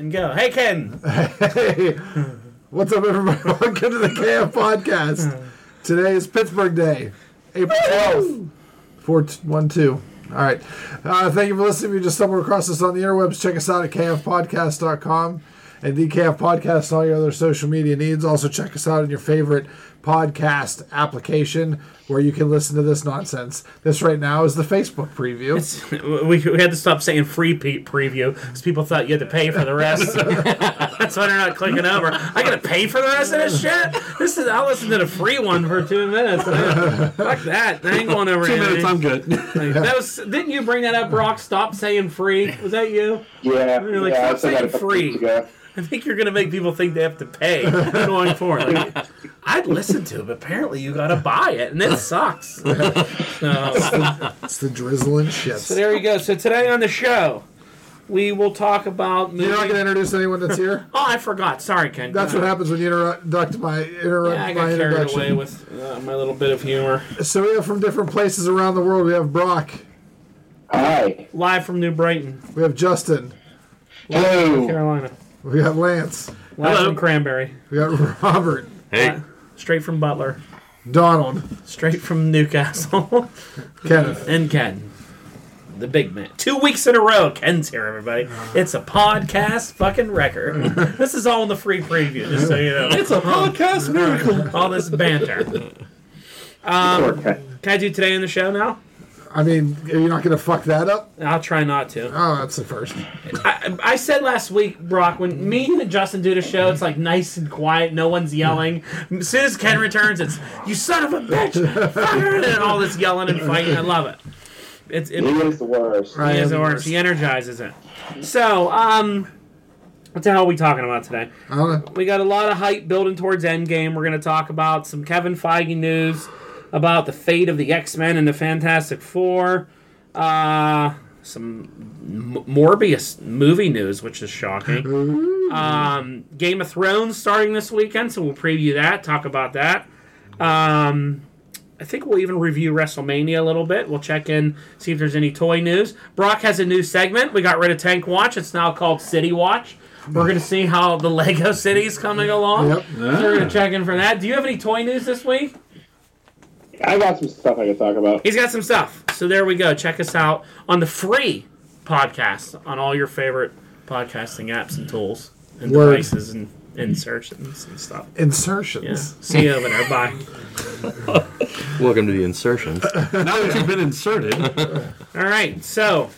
and go. Hey, Ken. Hey, what's up, everybody? Welcome to the KF Podcast. Today is Pittsburgh Day, April 12th, 412. All right. Uh, thank you for listening. If you just stumbled across us on the interwebs, check us out at kfpodcast.com and DKF Podcast and all your other social media needs. Also, check us out on your favorite podcast application where you can listen to this nonsense. This right now is the Facebook preview. It's, we, we had to stop saying free pe- preview because people thought you had to pay for the rest. That's why they're not clicking over. I gotta pay for the rest of this shit. This is I'll listen to the free one for two minutes. Fuck that. I ain't going over. Two anything. minutes, I'm good. Like, that was didn't you bring that up, Brock? Stop saying free. Was that you? Yeah, You're like, yeah, I stop said saying free. I think you're gonna make people think they have to pay going forward. Like, I'd listen to but apparently you gotta buy it, and it sucks. Uh, so, It's the drizzling shits. so there you go. So today on the show, we will talk about. You're not going to introduce anyone that's here? Oh, I forgot. Sorry, Ken. That's what uh, happens when you interrupt my interrupt Yeah, I my got carried introduction. away with uh, my little bit of humor. So we have from different places around the world. We have Brock, Hi. Live from New Brighton, we have Justin, Hello. Carolina. we got Lance, Live Hello. from Cranberry. we got Robert, Hey, uh, Straight from Butler. Donald, Straight from Newcastle. Kenneth. and Ken. The big man. Two weeks in a row, Ken's here, everybody. It's a podcast fucking record. this is all in the free preview, just so you know. it's a podcast miracle. all this banter. Okay. Um, can I do today in the show now? I mean, you're you not going to fuck that up? I'll try not to. Oh, that's the first. I, I said last week, Brock, when me and Justin do the show, it's like nice and quiet. No one's yelling. As soon as Ken returns, it's you son of a bitch, fucker," and all this yelling and fighting. I love it. It's it, He is the worst. He, is the the worst. worst. he energizes it. So, um, what the hell are we talking about today? I. We got a lot of hype building towards Endgame. We're going to talk about some Kevin Feige news about the fate of the X Men and the Fantastic Four. Uh, some M- Morbius movie news, which is shocking. Um, Game of Thrones starting this weekend, so we'll preview that, talk about that. Um, I think we'll even review WrestleMania a little bit. We'll check in, see if there's any toy news. Brock has a new segment. We got rid of Tank Watch. It's now called City Watch. We're going to see how the Lego City's coming along. Yep. So we're going to check in for that. Do you have any toy news this week? I got some stuff I can talk about. He's got some stuff. So there we go. Check us out on the free podcast on all your favorite podcasting apps and tools and Word. devices and insertions and stuff. Yeah. Insertions. See you over there. Bye. Welcome to the insertions. now that you've been inserted, All right. So.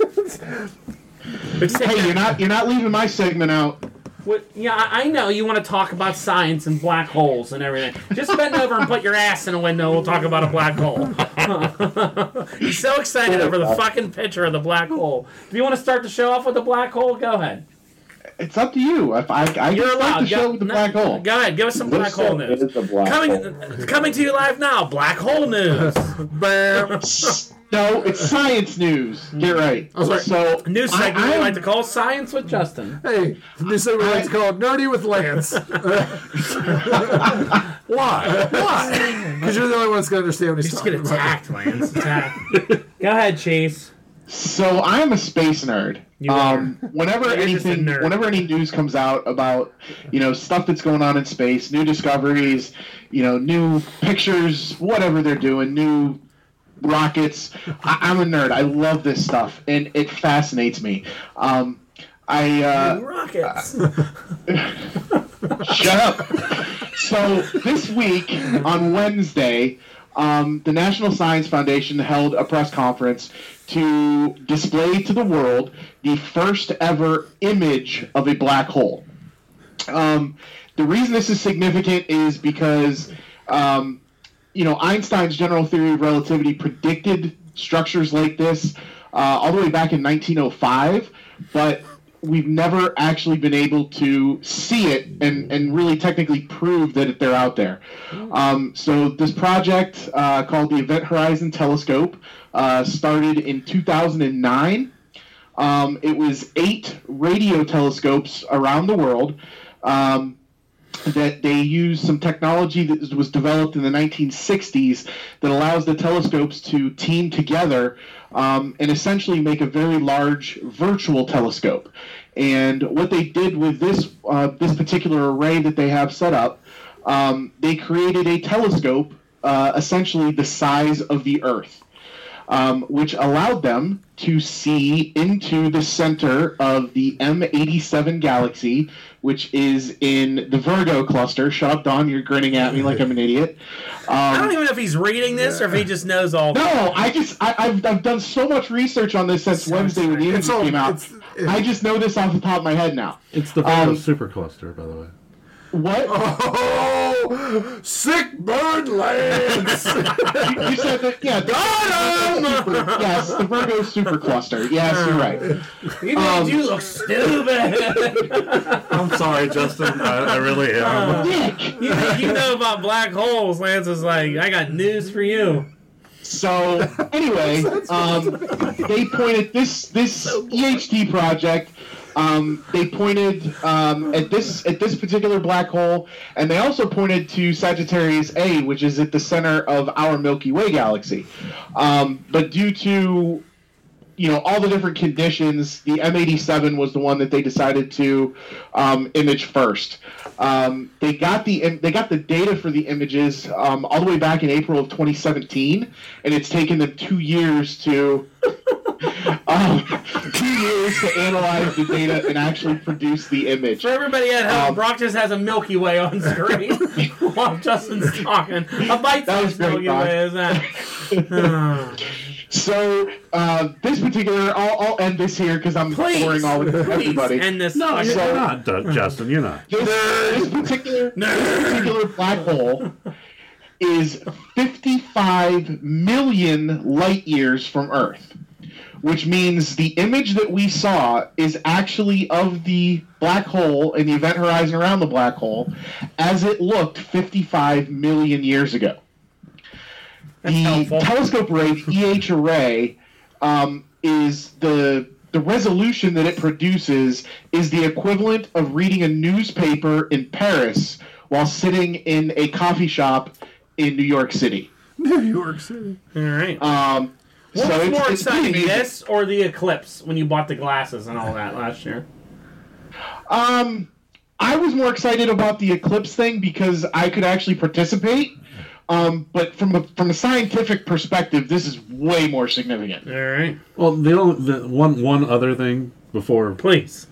Hey, you're not you're not leaving my segment out. What, yeah, I know you want to talk about science and black holes and everything. Just bend over and put your ass in a window. We'll talk about a black hole. He's so excited over the fucking picture of the black hole. Do you want to start the show off with the black hole? Go ahead. It's up to you. If I I You're just like allowed. the show Go, with the no, black hole. Go ahead. Give us some black hole news. is the black Coming, hole. coming to you live now. Black hole news. No, it's science news. Get right. Oh, was like- so New segment I, we like to call Science with Justin. Hey, this is what we like to call Nerdy with Lance. Why? Why? Because you're the only one that's going to understand what he's Just talking get attacked, Lance. Attack. Go ahead, Chase. So I'm a space nerd. You um, whenever You're anything, nerd. whenever any news comes out about, you know, stuff that's going on in space, new discoveries, you know, new pictures, whatever they're doing, new rockets. I, I'm a nerd. I love this stuff, and it fascinates me. Um, I uh, Rockets. Shut up. So this week on Wednesday, um, the National Science Foundation held a press conference to display to the world the first ever image of a black hole. Um, the reason this is significant is because, um, you know, Einstein's general theory of relativity predicted structures like this uh, all the way back in 1905, but we've never actually been able to see it and, and really technically prove that they're out there. Um, so this project uh, called the Event Horizon Telescope uh, started in 2009. Um, it was eight radio telescopes around the world. Um, that they used some technology that was developed in the 1960s that allows the telescopes to team together um, and essentially make a very large virtual telescope. And what they did with this uh, this particular array that they have set up, um, they created a telescope uh, essentially the size of the Earth, um, which allowed them to see into the center of the M87 galaxy, which is in the Virgo cluster. Shut up, Don. You're grinning at me like I'm an idiot. I Um, don't even know if he's reading this or if he just knows all. no, I just I, I've I've done so much research on this since Wednesday when the It's images all- came out. it's- it- I just know this off the top of my head now. It's the Virgo Um, supercluster, by the way. What Oh, sick bird lands. you, you said that? Yeah, the, super, yes, the Virgo supercluster. Yes, you're right. You, Um, you look stupid. I'm sorry, Justin. I, I really am. Dick. you you know about black holes? Lance is like, I got news for you. So anyway, um, they pointed this this EHT project. Um, they pointed um, at this at this particular black hole, and they also pointed to Sagittarius A, which is at the center of our Milky Way galaxy. Um, but due to you know all the different conditions, the M87 was the one that they decided to um, image first. Um, they got the they got the data for the images um, all the way back in April of 2017, and it's taken them two years to um, two years to analyze the data and actually produce the image. For everybody at home, Um, Brock just has a Milky Way on screen while Justin's talking. A bite-sized Milky Brock. Way is that? So uh, this particular, I'll, I'll end this here because I'm please, boring all please everybody. end this. No, fucking- you're not, Du- Justin. You're not. this, this particular this particular black hole is 55 million light years from Earth, which means the image that we saw is actually of the black hole and the event horizon around the black hole as it looked 55 million years ago. That's the helpful. telescope array, the EH array, um, is the the resolution that it produces is the equivalent of reading a newspaper in Paris while sitting in a coffee shop in New York City. New York City. All right. Um, What's so it's, more it's exciting, pretty amazing. this or the eclipse when you bought the glasses and all that last year? Um, I was more excited about the eclipse thing because I could actually participate. Um, but from a from a scientific perspective, this is way more significant. All right. Well, the only the one one other thing before Please.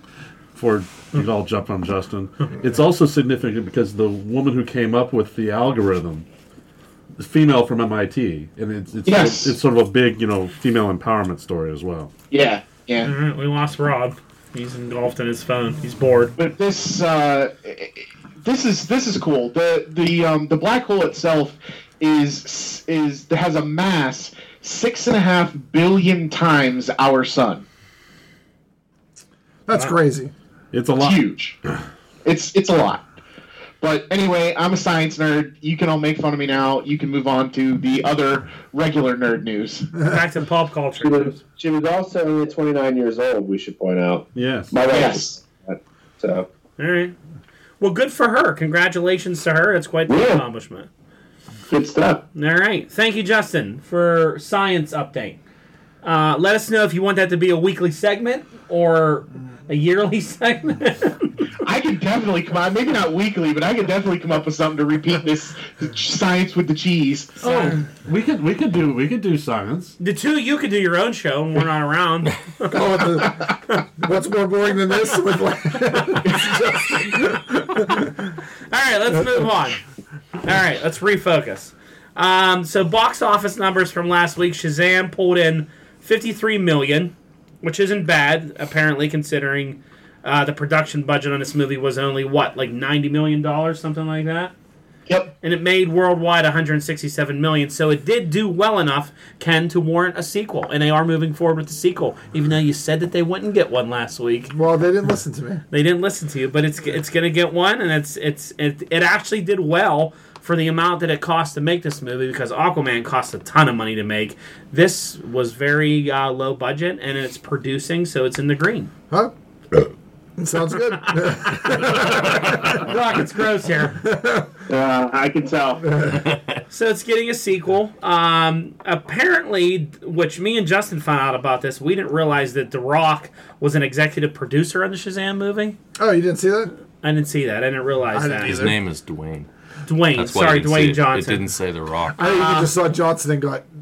before you all jump on Justin, it's also significant because the woman who came up with the algorithm is female from MIT, and it's it's, Yes. it's sort of a big you know female empowerment story as well. Yeah, yeah. All right. We lost Rob. He's engulfed in his phone. He's bored. but this uh, this is this is cool. The the um, the black hole itself is is has a mass six and a half billion times our sun. That's crazy. It's a It's lot. huge. It's it's a lot. But anyway, I'm a science nerd. You can all make fun of me now. You can move on to the other regular nerd news. Back to pop She culture. was, she was also only 29 years old, we should point out. Yes. My wife. Yes. So, All right. Well, good for her. Congratulations to her. It's quite the Yeah. accomplishment. good stuff. All right. Thank you, Justin, for science update. Uh, let us know if you want that to be a weekly segment or a yearly segment. I could definitely come out, maybe not weekly, but I could definitely come up with something to repeat this science with the cheese. Oh, we could we could do we could do science. the two you could do your own show when we're not around. Go with the, what's more boring than this? With like, All right, let's move on. All right, let's refocus. Um, so, box office numbers from last week: Shazam pulled in 53 million, which isn't bad, apparently, considering uh, the production budget on this movie was only what, like 90 million dollars, something like that. Yep. And it made worldwide 167 million, so it did do well enough, Ken, to warrant a sequel. And they are moving forward with the sequel, even though you said that they wouldn't get one last week. well, they didn't listen to me. They didn't listen to you, but it's it's gonna get one, and it's it's it, it actually did well for the amount that it cost to make this movie because Aquaman cost a ton of money to make. This was very uh, low budget, and it's producing, so it's in the green. Huh? Sounds good. Rock, it's gross here. Uh, I can tell. So it's getting a sequel. Um, apparently, which me and Justin found out about this, we didn't realize that The Rock was an executive producer on the Shazam movie. Oh, you didn't see that? I didn't see that. I didn't realize I didn't that. His either. name is Dwayne. Dwayne, That's why I sorry, didn't Dwayne it. Johnson. It didn't say The Rock. I think you just saw Johnson and got.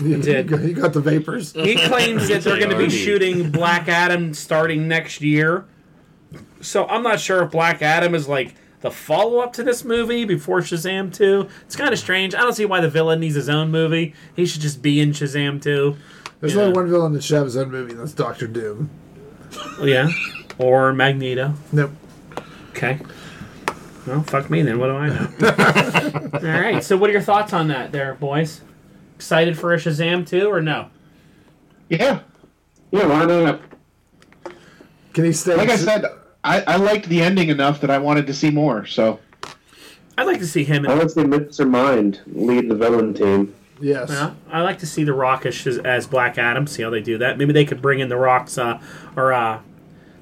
He, did. got, he got the vapors. He claims that they're going to be JRD. shooting Black Adam starting next year. So I'm not sure if Black Adam is like the follow up to this movie before Shazam 2. It's kind of strange. I don't see why the villain needs his own movie. He should just be in Shazam 2. There's Yeah. only one villain that should have his own movie, and that's Doctor Doom. Yeah. Or Magneto. Nope. Okay. Well, fuck me then. What do I know? All right. So, what are your thoughts on that, there, boys? Excited for a Shazam 2 or no? Yeah. Yeah, why not? Can he stay? Like I said, I, I liked the ending enough that I wanted to see more. So I'd like to see him. I In, want to see Mr. Mind lead the villain team. yes. yeah, I like to see the Rock as, as Black Adam. See how they do that. Maybe they could bring in the Rock's uh, or uh,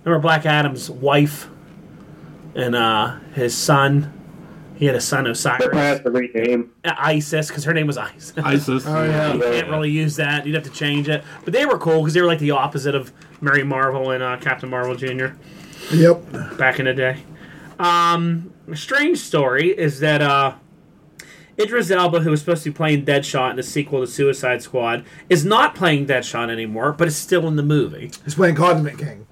remember Black Adam's wife and uh, his son. He had a son They Osiris, probably have to rename. Uh, Isis, because her name was Isis. ISIS. Oh yeah. You can't really use that. You'd have to change it. But they were cool because they were like the opposite of Mary Marvel and uh, Captain Marvel Jr. Yep. back in the day. Um, a strange story is that uh, Idris Elba, who was supposed to be playing Deadshot in the sequel to Suicide Squad, is not playing Deadshot anymore, but is still in the movie. He's playing Condiment King.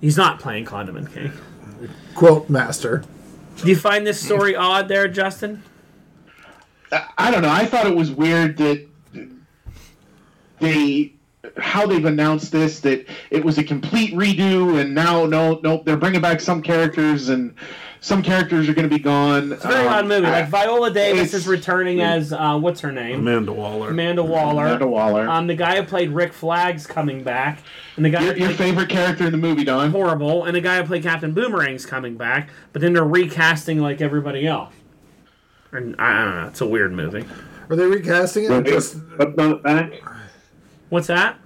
He's not playing Condiment King. Quote master. Do you find this story odd there, Justin? I, I don't know. I thought it was weird that they how they've announced this that it was a complete redo and now no no they're bringing back some characters and some characters are going to be gone. It's a very odd movie. Like Viola Davis is returning as uh, what's her name? Amanda Waller. Amanda Waller. Amanda Waller. Um, the guy who played Rick Flag's coming back, and the guy your, your favorite character in the movie, Don? horrible, and the guy who played Captain Boomerang's coming back, but then they're recasting like everybody else. And I I don't know. It's a weird movie. Are they recasting it? We're or gonna Just Slipknot back. What's that?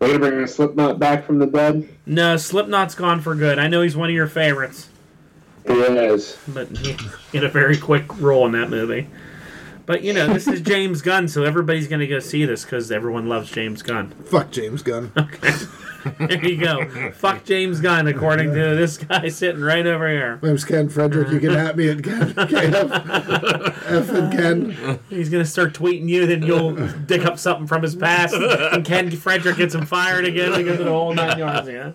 We're gonna bring a Slipknot back from the dead. No, Slipknot's gone for good. I know he's one of your favorites, He is. but he he had a very quick role in that movie. But you know, this is James Gunn, so everybody's going to go see this because everyone loves James Gunn. fuck James Gunn. There you go. Fuck James Gunn, according to this guy sitting right over here. My name's Ken Frederick. You can at me at Ken. KF, F and Ken. He's gonna start tweeting you, then you'll dig up something from his past, and Ken Frederick gets him fired again because of the whole nine yards. Yeah,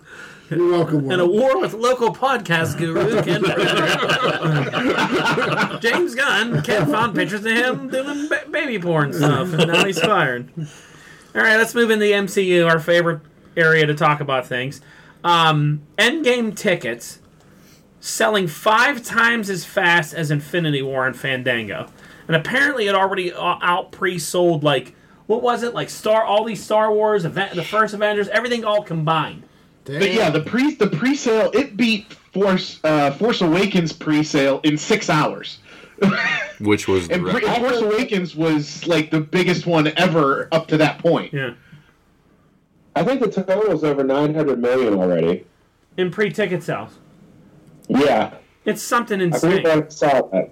You're welcome. in a war with local podcast guru Ken. James Gunn. Ken found pictures of him doing ba- baby porn stuff, and now he's fired. All right, let's move into the MCU, our favorite area to talk about things. Um, Endgame tickets selling five times as fast as Infinity War and Fandango, and apparently it already uh, out pre-sold like what was it like Star all these Star Wars event the first Avengers everything all combined. But yeah, the pre the pre sale it beat Force uh, Force Awakens pre sale in six hours. Which was And, pre- and Force Awakens was like the biggest one ever up to that point. Yeah, I think the total is over 900 million already. in pre-ticket sales, Yeah, it's something I believe insane. I saw that.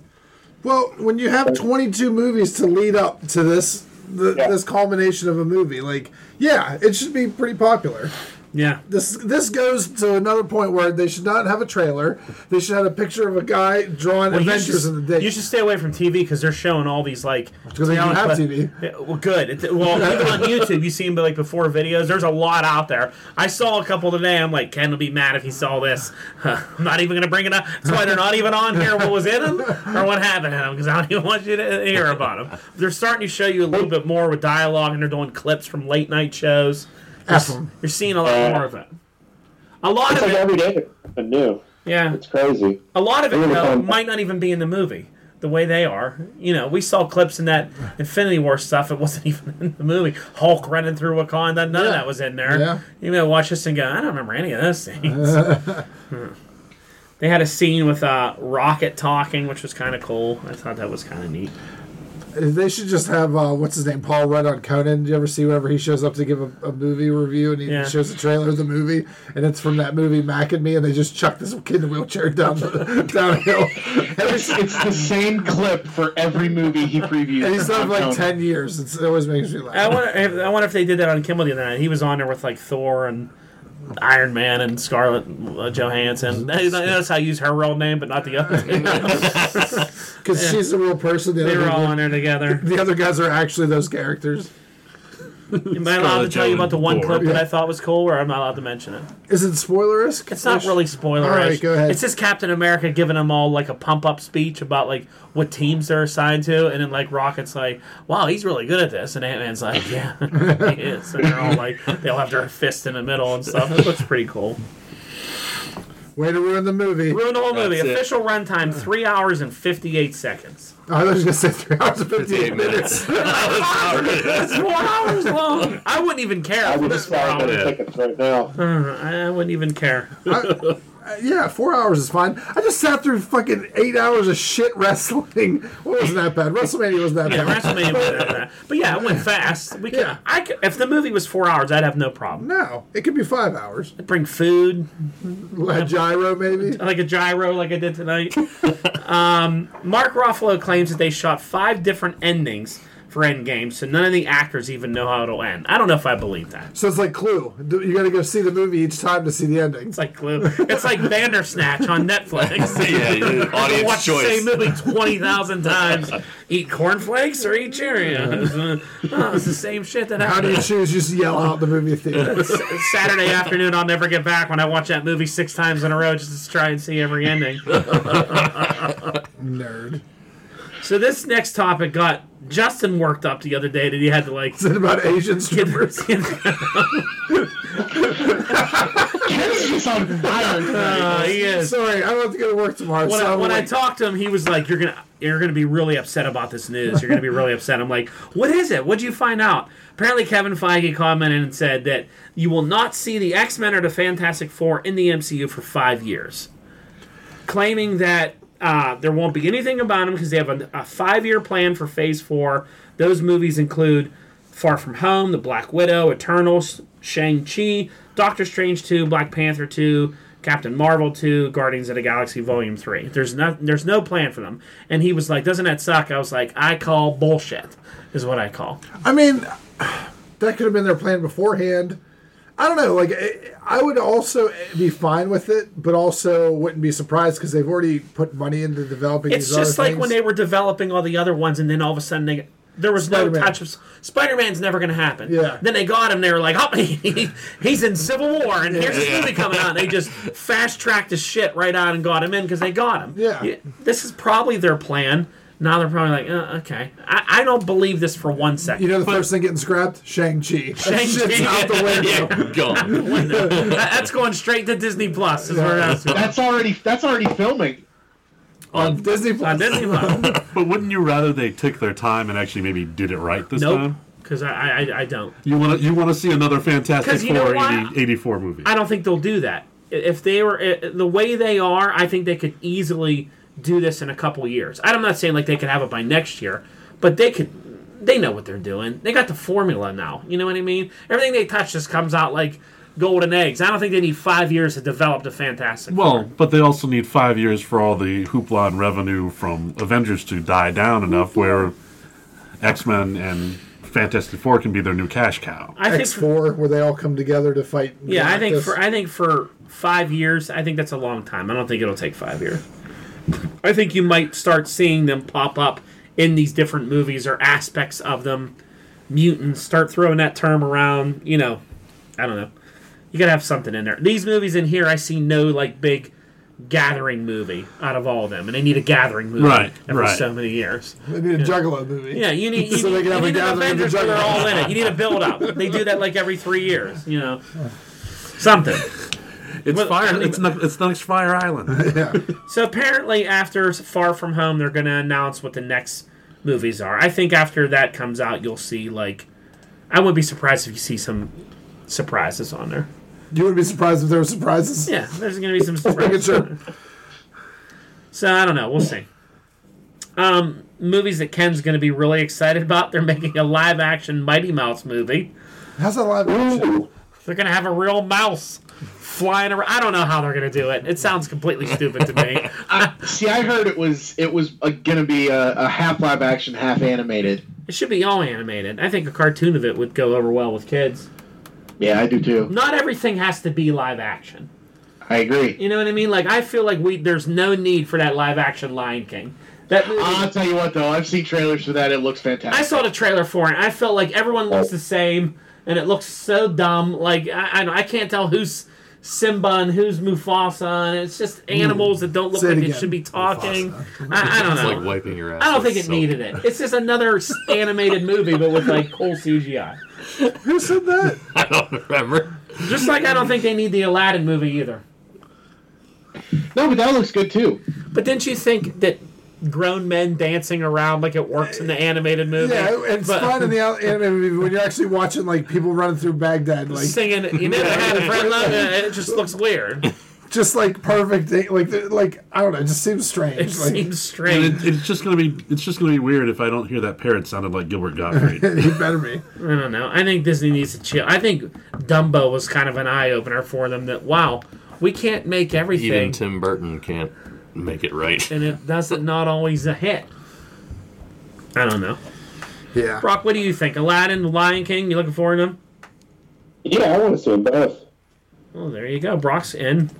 Well, when you have 22 movies to lead up to this, the, Yeah. this culmination of a movie, like, yeah, it should be pretty popular. Yeah, This this goes to another point where they should not have a trailer. They should have a picture of a guy drawing Well, Avengers should- in the day. You should stay away from TV because they're showing all these like. Because they don't have TV. Well, good. It, well, even on YouTube, you see them like before videos. There's a lot out there. I saw a couple today. I'm like, Ken will be mad if he saw this. I'm not even going to bring it up. That's why they're not even on here. What was in them or what happened in them? Because I don't even want you to hear about them. They're starting to show you a little bit more with dialogue, and they're doing clips from late night shows. You're, you're seeing a lot more of it. A lot It's of like it, every day there's something new. yeah. It's crazy. A lot of it though, might not even be in the movie the way they are. You know, we saw clips in that Infinity War stuff. It wasn't even in the movie. Hulk running through Wakanda. None of that was in there. Yeah. You know, watch this and go, I don't remember any of those scenes. Hmm. They had a scene with uh, Rocket talking, which was kind of cool. I thought that was kind of neat. They should just have uh, what's his name, Paul Rudd on Conan. Do you ever see whenever he shows up to give a, a movie review and he Yeah. shows the trailer of the movie and it's from that movie Mac and Me and they just chuck this kid in a wheelchair down the downhill. It's, it's the same clip for every movie he previews. And he's done on it for like Conan. ten years. It's, it always makes me laugh. I wonder, if, I wonder if they did that on Kimmel the other night. He was on there with like Thor and Iron Man and Scarlett uh, Johansson. That's how I use her real name, but not the other. Because she's a real person. The they other, were all on there together. the other guys are actually those characters. Am I allowed to tell you about the one Thor. clip that I thought was cool, or I'm not allowed to mention it? Is it spoilerish? It's not really spoilerish. All right, go ahead. It's just Captain America giving them all like a pump up speech about like what teams they're assigned to, and then like Rocket's like, "Wow, he's really good at this," and Ant Man's like, "Yeah, he is." And they're all like, they'll have their fist in the middle and stuff. It looks pretty cool. Way to ruin the movie. Ruin the whole movie. That's it. Official runtime three hours and fifty eight seconds. Oh, I was going to say three hours and 58 58 minutes. It's four hours long. I wouldn't even care. I would just four buy the hours. tickets right now. Uh, I wouldn't even care. Yeah, four hours is fine. I just sat through fucking eight hours of shit wrestling. What wasn't that bad? WrestleMania wasn't that Yeah, bad. WrestleMania was better than that. But yeah, it went fast. We could, Yeah. I could, if the movie was four hours, I'd have no problem. No, it could be five hours. I'd bring food, A gyro, maybe. like a gyro, like I did tonight. um, Mark Ruffalo claims that they shot five different endings for Endgame, so none of the actors even know how it'll end. I don't know if I believe that. So it's like Clue. You got to go see the movie each time to see the ending. It's like Clue. It's like Bandersnatch on Netflix. yeah, you- audience Watch the same movie twenty thousand times. Eat cornflakes or eat Cheerios. oh, it's the same shit that How do happened. you choose? Just yell out the movie theater. Saturday afternoon, I'll never get back when I watch that movie six times in a row just to try and see every ending. Nerd. So this next topic got Justin worked up the other day that he had to like Is it about Asian strippers? Ken's just on fire. uh, he is. Sorry, I don't have to go to work tomorrow. When, so I, I'm when I talked to him, he was like, "You're gonna, you're gonna be really upset about this news. You're gonna be really upset." I'm like, "What is it? What'd you find out?" Apparently, Kevin Feige commented and said that you will not see the X Men or the Fantastic Four in the MCU for five years, claiming that uh, there won't be anything about them because they have a, a five year plan for Phase Four. Those movies include Far From Home, The Black Widow, Eternals, Shang Chi, Doctor Strange Two, Black Panther Two. Captain Marvel 2, Guardians of the Galaxy Volume 3. There's no there's no plan for them. And he was like, "Doesn't that suck?" I was like, "I call bullshit." Is what I call. I mean, that could have been their plan beforehand. I don't know. Like, I- I would also be fine with it, but also wouldn't be surprised because they've already put money into developing. It's these just other like when they were developing all the other ones, and then all of a sudden they there was Spider-Man. no touch of Spider Man's never going to happen. Yeah. Then they got him. They were like, "Oh, he, he's in Civil War, and here's this movie coming out." And they just fast tracked his shit right on and got him in because they got him. Yeah. This is probably their plan. Now they're probably like, uh, "Okay, I, I don't believe this for one second. You know the first thing getting scrapped? Shang-Chi. Shang-Chi. shit's out the window. Yeah, gone. That- that's going straight to Disney Plus. Is where that's going. That's already that's already filming. On Disney On Plus. Disney Plus. But wouldn't you rather they took their time and actually maybe did it right this Nope. time? Because I, I I don't. You want to you want to see another Fantastic you know Four what? 80, 84 movie? I don't think they'll do that. If they were i- the way they are, I think they could easily do this in a couple years. I'm not saying like they could have it by next year, but they could. They know what they're doing. They got the formula now. You know what I mean? Everything they touch just comes out like golden eggs. I don't think they need five years to develop the Fantastic well, Four. but they also need five years for all the hoopla and revenue from Avengers to die down enough where X Men and Fantastic Four can be their new cash cow. I think. X4, where they all come together to fight. yeah, I think for I think for five years, I think that's a long time. I don't think it'll take five years. I think you might start seeing them pop up in these different movies or aspects of them. Mutants start throwing that term around. You know, I don't know. You gotta have something in there. These movies in here, I see no like big gathering movie out of all of them, and they need a gathering movie Right, every right. so many years. They need a Juggalo movie. Yeah, you need you So they can have you a gathering of Avengers they're all in it. You need a build up. They do that like every three years. You know, something. It's Well, fire. anyway. It's not. It's not Fire Island. So apparently, after Far From Home, they're going to announce what the next movies are. I think after that comes out, you'll see like, I wouldn't be surprised if you see some surprises on there. You wouldn't be surprised if there were surprises. Yeah, there's going to be some surprises. sure. So I don't know. We'll see. Um, movies that Ken's going to be really excited about. They're making a live action Mighty Mouse movie. How's that live action? Ooh. They're going to have a real mouse flying around. I don't know how they're going to do it. It sounds completely stupid to me. I, see, I heard it was it was uh, gonna be a, a half live action, half animated. It should be all animated. I think a cartoon of it would go over well with kids. Yeah, I do too. Not everything has to be live action. I agree. You know what I mean? Like I feel like we there's no need for that live action Lion King. That movie, I'll tell you what though, I've seen trailers for that. It looks fantastic. I saw the trailer for it. I felt like everyone looks the same, and it looks so dumb. Like I, I, I can't tell who's Simba and who's Mufasa, and it's just hmm. animals that don't look Say like they again. should be talking. I, I don't It's know. like wiping your ass. I don't think it soap. needed it. It's just another animated movie, but with like cool CGI. Who said that? I don't remember. Just like I don't think they need the Aladdin movie either. no, but that looks good too. But didn't you think that grown men dancing around like it works in the animated movie? Yeah, it's But- fun in the out- anime movie when you're actually watching like people running through Baghdad, like Singing, you never had a friend like that. It just looks weird. just like perfect, eh, like like I don't know, it just seems strange. It like, seems strange. it, it's just gonna be it's just gonna be weird if I don't hear that parrot sounded like Gilbert Gottfried. he better be. I don't know. I think Disney needs to chill. I think Dumbo was kind of an eye opener for them. That wow, we can't make everything, Even Tim Burton can't make it right. and it doesn't not always a hit. I don't know. Yeah. Brock, what do you think? Aladdin, The Lion King. You looking forward to them? Yeah, I want to see them both. Oh, there you go. Brock's in.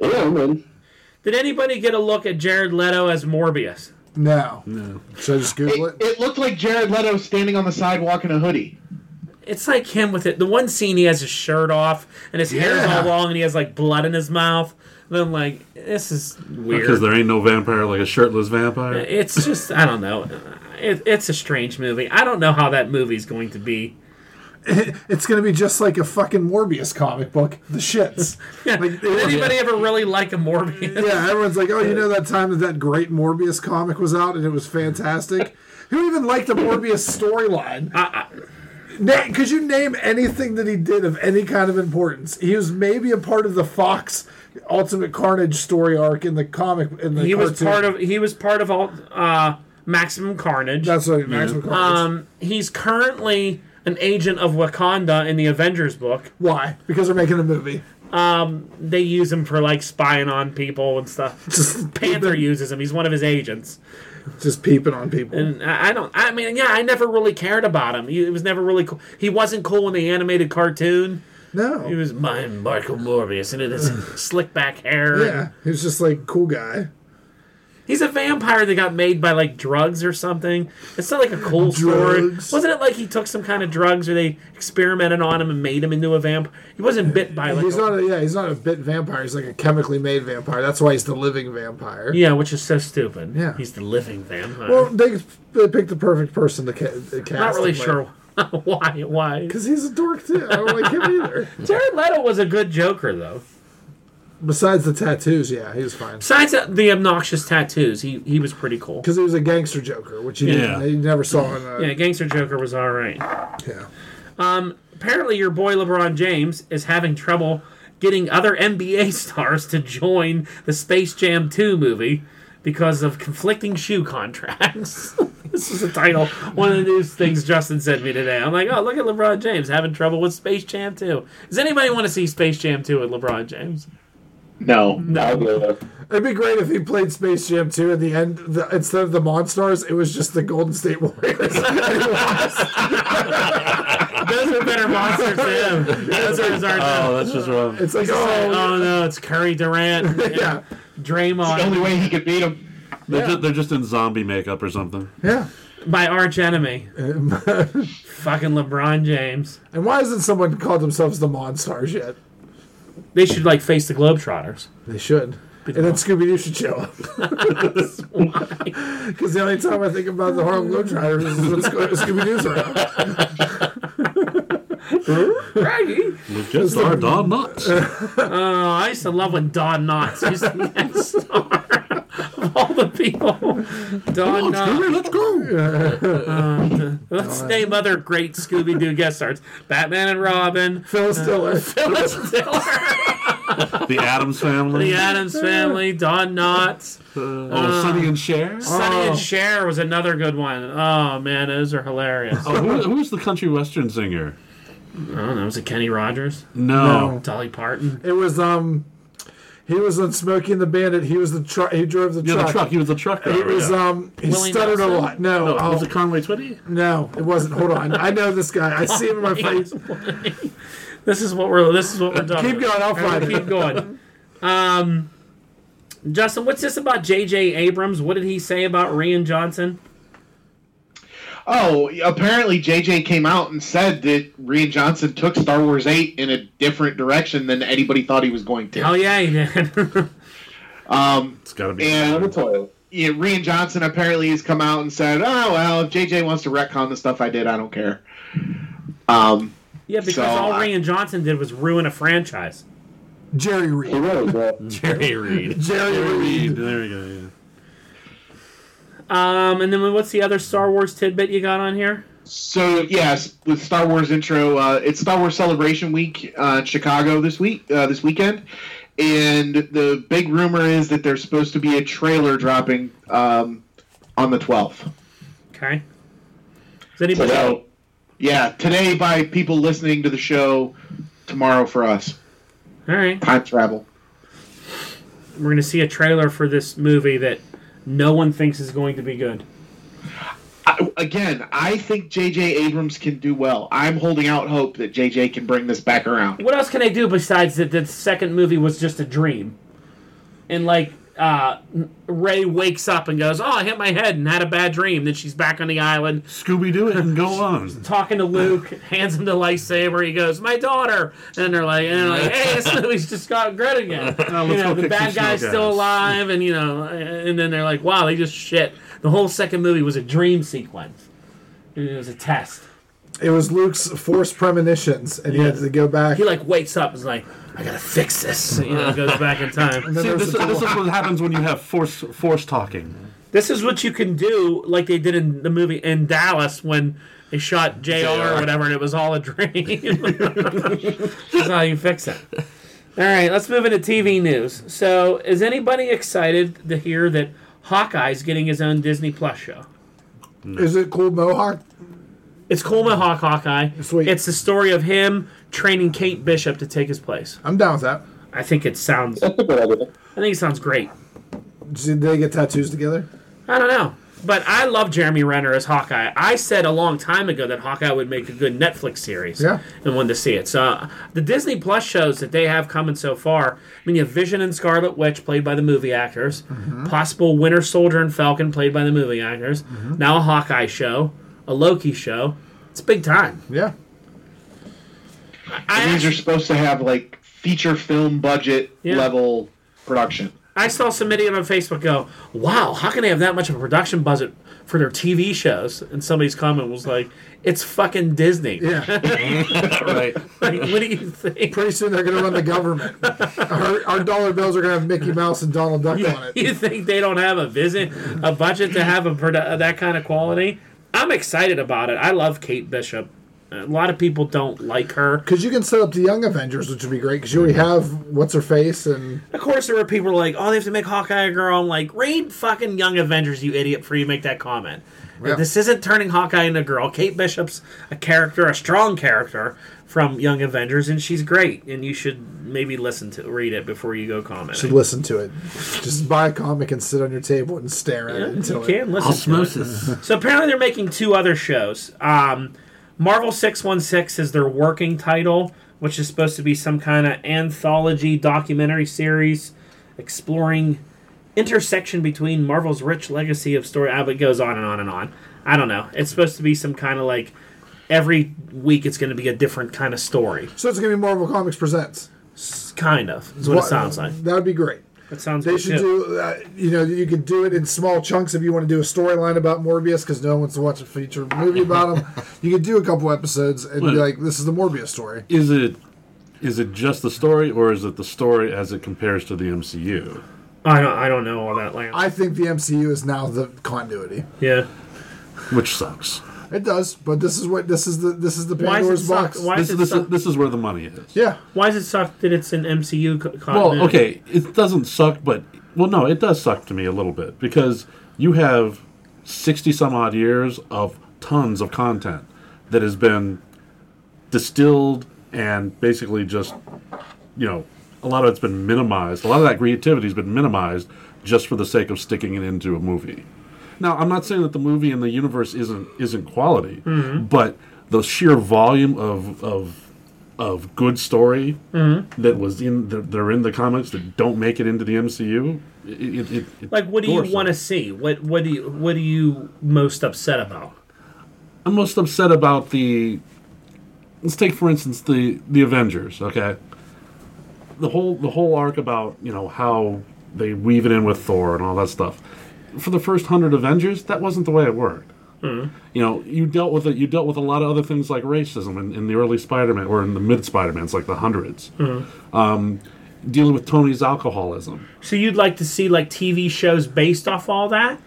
Yeah, I'm in. Did anybody get a look at Jared Leto as Morbius? No. no. Should I just Google It, it? it looked like Jared Leto standing on the sidewalk in a hoodie. It's like him with it. The one scene he has his shirt off and his hair's Yeah. all long and he has like blood in his mouth. And I'm like, this is weird. Because there ain't no vampire like a shirtless vampire. It's just I don't know. It, it's a strange movie. I don't know how that movie's going to be. It's gonna be just like a fucking Morbius comic book. The shits. Like, Did anybody ever really like a Morbius? Yeah, everyone's like, oh, you know that time that that great Morbius comic was out and it was fantastic. Who even liked the Morbius storyline? I, Could you name anything that he did of any kind of importance? He was maybe a part of the Fox Ultimate Carnage story arc in the comic. In the he was part of he was part of all uh, Maximum Carnage. That's what Maximum Carnage. um, he's currently an agent of Wakanda in the Avengers book. Why? Because they're making a movie. They use him for like spying on people and stuff. Panther uses him. He's one of his agents. Just peeping on people. And I I don't. I mean, yeah, I never really cared about him. He it was never really cool. He wasn't cool in the animated cartoon. No, he was my Michael Morbius, and it is slick back hair. Yeah, he was just like cool guy. He's a vampire that got made by like drugs or something. It's not like a cool story. Wasn't it like he took some kind of drugs or they experimented on him and made him into a vampire? He wasn't bit by like He's a- not a yeah, he's not a bit vampire. He's like a chemically made vampire. That's why he's the living vampire. yeah, which is so stupid. Yeah. he's the living vampire. Well, they, they picked the perfect person to ca- to cast. not really him, sure why. Why? Because he's a dork too. I don't like him either. Jared Leto was a good Joker though. Besides the tattoos, yeah, he was fine. Besides uh, the obnoxious tattoos, he he was pretty cool. Because he was a gangster Joker, which you, Yeah. didn't, you never saw in. Uh, Yeah, Gangster Joker was all right. yeah. apparently your boy LeBron James is having trouble getting other NBA stars to join the Space Jam 2 movie because of conflicting shoe contracts. this is the title. One of the news things Justin sent me today. I'm like, oh, look at LeBron James having trouble with Space Jam 2. Does anybody want to see Space Jam 2 with LeBron James? No. I'll go there. It'd be great if he played Space Jam 2 at the end. The, instead of the Monstars, it was just the Golden State Warriors. Those are better monsters than him. Those are his Oh, that's just wrong. it's like, Oh, oh, no, it's Curry Durant and yeah. The only way he could beat him. They're, yeah. just, they're just in zombie makeup or something. Yeah. by arch enemy. Fucking LeBron James. And why hasn't someone called themselves the Monstars yet? They should like face the Globetrotters. They should. And then Scooby Doo should show up. Because the only time I think about the Harlem Globetrotters is when Sco- Scooby Doo's around. Raggy. We just are Don Knotts. Oh, I used to love when Don Knotts used to be that star of all the people. Don Knotts. let's go. Uh, let's name other great Scooby Doo guest stars: Batman and Robin, Phyllis uh, Diller. Phyllis Diller. the Addams family. The Addams Family, Don Knotts, uh, oh, Sonny and Cher. Um, Sonny Oh. and Cher was another good one. Oh man, those are hilarious. Oh, who, who's the country western singer? I don't know. Was it Kenny Rogers, No. No. Dolly Parton? It was um, he was on Smokey and the Bandit. He was the truck. He drove the Yeah, truck. the truck. He was the truck He was yeah. um, he Willie stuttered Nelson? a lot. No, No, oh, was it Conway Twitty? no, it wasn't. Hold on, I know this guy. I see him in my face. This is what we're. This is what we're talking. Keep going. I'll All right, find keep going. Um, Justin, what's this about J.J. Abrams? What did he say about Rian Johnson? Oh, apparently JJ came out and said that Rian Johnson took Star Wars 8 in a different direction than anybody thought he was going to. Oh yeah, he did. Um, It's got to be. And- the toilet. yeah, Rian Johnson apparently has come out and said, "Oh well, if JJ wants to retcon the stuff I did, I don't care." Um, yeah, because So, all I- Rian Johnson did was ruin a franchise. Jerry Reed. really did. Jerry Reed. Jerry Reed. There we go. Yeah. Um, and then what's the other Star Wars tidbit you got on here? so yes, with Star Wars intro, uh, it's Star Wars Celebration Week uh, in Chicago this week, uh, this weekend, and the big rumor is that there's supposed to be a trailer dropping um, on the 12th. Okay. Is anybody? So, yeah, today by people listening to the show, tomorrow for us. All right, Time travel. we're gonna see a trailer for this movie that no one thinks is going to be good. I, again, I think J.J. Abrams can do well. I'm holding out hope that J.J. can bring this back around. What else can they do besides that? The second movie was just a dream, and like uh, Rey wakes up and goes, "Oh, I hit my head and had a bad dream." Then she's back on the island Scooby Doo it and go on. talking to Luke, hands him the lightsaber. He goes, "My daughter," and they're like, and they're like, "Hey, this movie's just got good again." Now you know, the bad some guy's still guys. alive, and you know, and then they're like, "Wow, they just shit." The whole second movie was a dream sequence. It was a test. It was Luke's forced premonitions, and he had to go back. He like wakes up and is like, "I gotta fix this." You know, goes back in time. and then See, this, this is what happens when you have force force talking. This is what you can do, like they did in the movie in Dallas when they shot JR, or whatever, and it was all a dream. this is how you fix it. All right, let's move into TV news. So, is anybody excited to hear that Hawkeye's getting his own Disney Plus show? Is it cool Mohawk? It's Coleman mm. Hawk Hawkeye. Sweet. It's the story of him training Kate Bishop to take his place. I'm down with that. I think it sounds. That's a good idea. I think it sounds great. Did they get tattoos together? I don't know. But I love Jeremy Renner as Hawkeye. I said a long time ago that Hawkeye would make a good Netflix series. Yeah. And wanted to see it. So uh, the Disney Plus shows that they have coming so far. I mean, you have Vision and Scarlet Witch played by the movie actors. Mm-hmm. Possible Winter Soldier and Falcon played by the movie actors. Mm-hmm. Now a Hawkeye show, a Loki show. It's big time. Yeah. I, And these are supposed to have like feature film budget Yeah. level production. I saw somebody on Facebook go, "Wow, how can they have that much of a production budget for their TV shows?" And somebody's comment was like, "It's fucking Disney." Yeah. right. Like, what do you think? Pretty soon they're going to run the government. our, our dollar bills are going to have Mickey Mouse and Donald Duck on it. You think they don't have a vision, a budget to have a produ- that kind of quality? I'm excited about it. I love Kate Bishop. A lot of people don't like her. Because you can set up the Young Avengers, which would be great. Because you already have what's her face, and Of course, there were people like, "Oh, they have to make Hawkeye a girl." I'm like, "Read fucking Young Avengers, you idiot!" For you make that comment. Yeah. This isn't turning Hawkeye into a girl. Kate Bishop's a character, a strong character from Young Avengers, and she's great. And you should maybe listen to read it before you go comment. should listen to it. Just buy a comic and sit on your table and stare at it you until it. can listen. To it. Osmosis. So apparently they're making two other shows. Um, Marvel 616 is their working title, which is supposed to be some kind of anthology documentary series exploring intersection between Marvel's rich legacy of story. Ah, but it goes on and on and on. I don't know. It's supposed to be some kind of like every week it's going to be a different kind of story. So it's going to be Marvel Comics Presents. S- Kind of is what it sounds like. That would be great. That sounds. They should too. do, uh, you know, you could do it in small chunks if you want to do a storyline about Morbius because no one wants to watch a feature movie about him. you could do a couple episodes and be like, this is the Morbius story. Is it is it just the story, or is it the story as it compares to the MCU? I don't. I don't know all that. Like, I think the MCU is now the continuity. yeah. Which sucks. it does. But this is what this is the this is the Why Pandora's does it suck? box. Why This, does it this, suck? this is where the money is. Yeah, Why does it suck that it's an MCU co- Well, continuity? okay, it doesn't suck, but well, no, it does suck to me a little bit because you have sixty some odd years of tons of content that has been distilled and basically just, you know, a lot of it's been minimized. A lot of that creativity has been minimized just for the sake of sticking it into a movie. Now, I'm not saying that the movie and the universe isn't isn't quality, mm-hmm. but the sheer volume of of of good story mm-hmm. that was in that they're in the comics that don't make it into the MCU. It, it, it like, what do you want to see? What what do you what are you most upset about? I'm most upset about the. Let's take for instance the the Avengers. Okay, the whole the whole arc about you know how they weave it in with Thor and all that stuff. For the first hundred Avengers, that wasn't the way it worked. You know, you dealt with it. You dealt with a lot of other things like racism in, in the early Spider-Man or in the mid Spider-Mans, like the 100s Um, dealing with Tony's alcoholism. So you'd like to see like TV shows based off all that?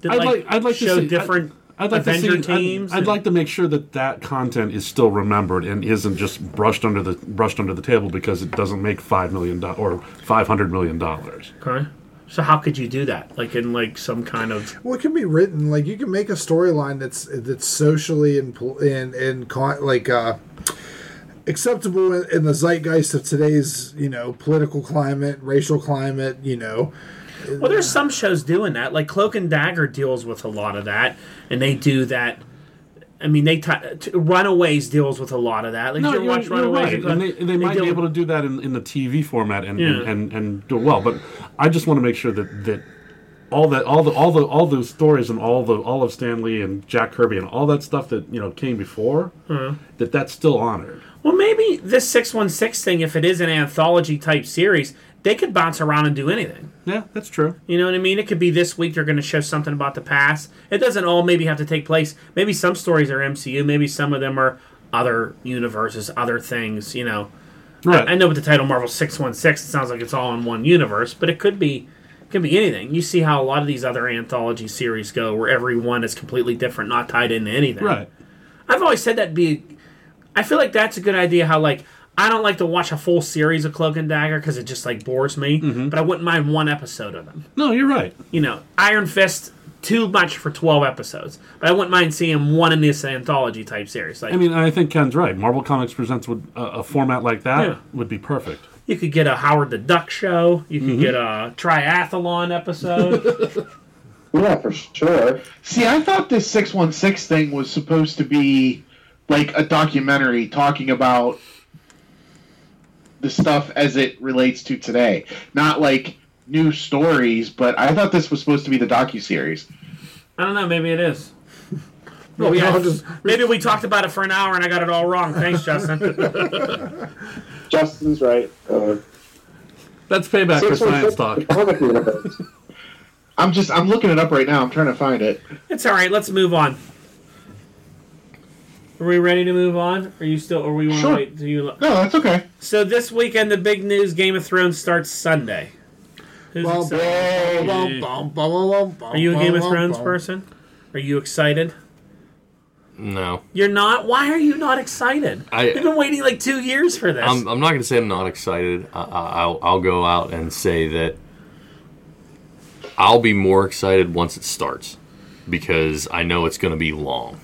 That, I'd like, I'd like show to see different I'd, I'd like Avenger to see, I'd- I'd, like to make sure that that content is still remembered and isn't just brushed under the brushed under the table because it doesn't make five million do- or five hundred million dollars. Okay. So how could you do that? Like in like some kind of well, it can be written like you can make a storyline that's that's socially and pol- and and con- like uh, acceptable in, in the zeitgeist of today's you know political climate, racial climate. You know, Well, there's some shows doing that. Like Cloak and Dagger deals with a lot of that, and they do that. I mean, they t- t- Runaways deals with a lot of that. Like, No, you you're, watch Runaways? right, and they, they, might deal be able to do that in, in the TV format and, Yeah. and, and, and do it well. But I just want to make sure that, that all that all the all the all those stories and all the all of Stan Lee and Jack Kirby and all that stuff that you know came before uh-huh. that that's still honored. Well, maybe this six one six thing, if it is an anthology type series, they could bounce around and do anything. Yeah, that's true. You know what I mean? It could be this week they're going to show something about the past. It doesn't all maybe have to take place. Maybe some stories are MCU. Maybe some of them are other universes, other things. You know, Right. I know with the title Marvel Six One Six, it sounds like it's all in one universe, but it could be. It could be anything. You see how a lot of these other anthology series go, where every one is completely different, not tied into anything. right. I've always said that be. I feel like that's a good idea. How like I don't like to watch a full series of Cloak and Dagger because it just like bores me. Mm-hmm. But I wouldn't mind one episode of them. No, you're right. You know, Iron Fist too much for twelve episodes, but I wouldn't mind seeing one in this anthology type series. Like I mean, I think Ken's right. Marvel Comics Presents would a, a format like that Yeah. would be perfect. you could get a Howard the Duck show. You Mm-hmm. could get a triathlon episode. Yeah, for sure. See, I thought this 616 thing was supposed to be like a documentary talking about the stuff as it relates to today. Not like new stories, but I thought this was supposed to be the docu-series. I don't know. Maybe it is. Well, Maybe, I- just- maybe we talked about it for an hour and I got it all wrong. Thanks, Justin. Justin's right. Uh, That's payback for science 616, talk. the comic universe. I'm just I'm looking it up right now. I'm trying to find it. It's all right. Let's move on. Are we ready to move on? Are you still? Or we want to Sure. wait? Do you? No, that's okay. So this weekend, the big news: Game of Thrones starts Sunday. Who's excited? Are you a Game of Thrones person? Are you excited? No, You're not. Why are you not excited? I- You've been waiting like two years for this. I'm, I'm not going to say I'm not excited. I, I, I'll, I'll go out and say that I'll be more excited once it starts because I know it's going to be long.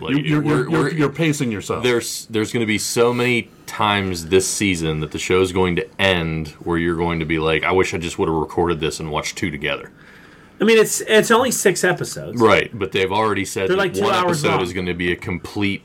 Like, You, you're, we're- you're, you're, we're- you're pacing yourself. there's there's going to be so many times this season that the show's going to end where you're going to be like, I wish I just would have recorded this and watched two together. I mean, it's it's only six episodes. Right, but they've already said They're that like two one hours episode long. is going to be a complete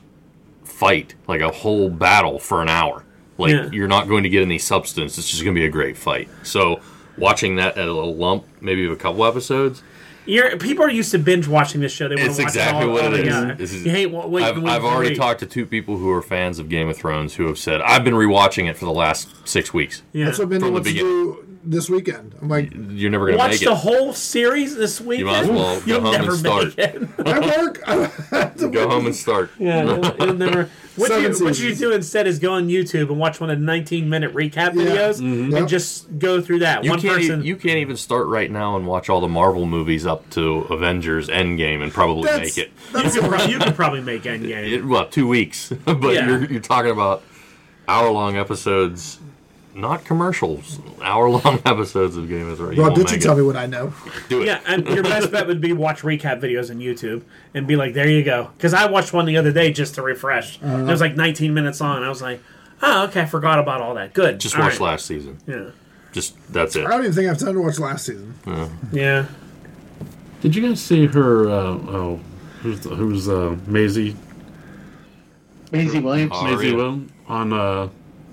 fight, like a whole battle for an hour. Like Yeah. you're not going to get any substance. It's just going to be a great fight. So watching that at a lump, maybe of a couple episodes, You're, people are used to binge watching this show. They want It's to watch exactly it all, what all it is. This is- you hate wa- waiting I've, to wait I've already week. talked to two people who are fans of Game of Thrones who have said I've been rewatching it for the last six weeks. Yeah. That's what Minnie From the wants to beginning. do. This weekend. I'm like, You're never gonna Watch make the it. whole series this weekend. might as well go You'll home and start. I work. I Go home and start. Yeah, it'll, it'll never. What you, what you do instead is go on YouTube and watch one of the 19 minute recap Yeah. videos mm-hmm. Yep. and just go through that. You one can't. person. e- you can't even start right now and watch all the Marvel movies up to Avengers Endgame and probably That's, make it. you, that's could pro- you could probably make Endgame. it. Well, two weeks, but Yeah. you're you're talking about hour long episodes, not commercials. Hour long episodes of Game of Thrones. Rob, did you tell it. me what I know? Do it. Yeah, and your best bet would be watch recap videos on YouTube and be like, there you go. Because I watched one the other day just to refresh. Uh-huh. It was like 19 minutes long. I was like, oh, okay, I forgot about all that. Good. Just All watch right. last season. Yeah. Just that's it. I don't even think I have time to watch last season. Yeah. Did you guys see her? Uh, oh, who's who's uh, Maisie? Maisie Williams. Maisie yeah. Will on uh,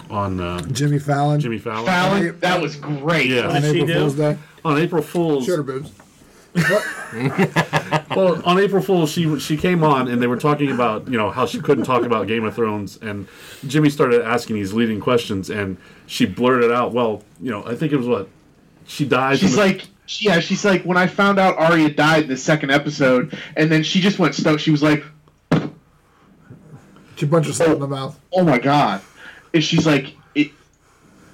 on uh, Jimmy Fallon. Jimmy Fallon Fallon, that was great. Yeah. on did she April do? Fool's Day. on April Fools. Showed her boobs. Well, on April Fool's, she she came on and they were talking about you know how she couldn't talk about Game of Thrones, and Jimmy started asking these leading questions, and she blurted out, "Well, you know, I think it was what she died." She's from the- like, yeah, she's like, when I found out Arya died in the second episode, and then she just went stoked. She was like, She punched herself in the mouth. oh my god. And she's like, "I-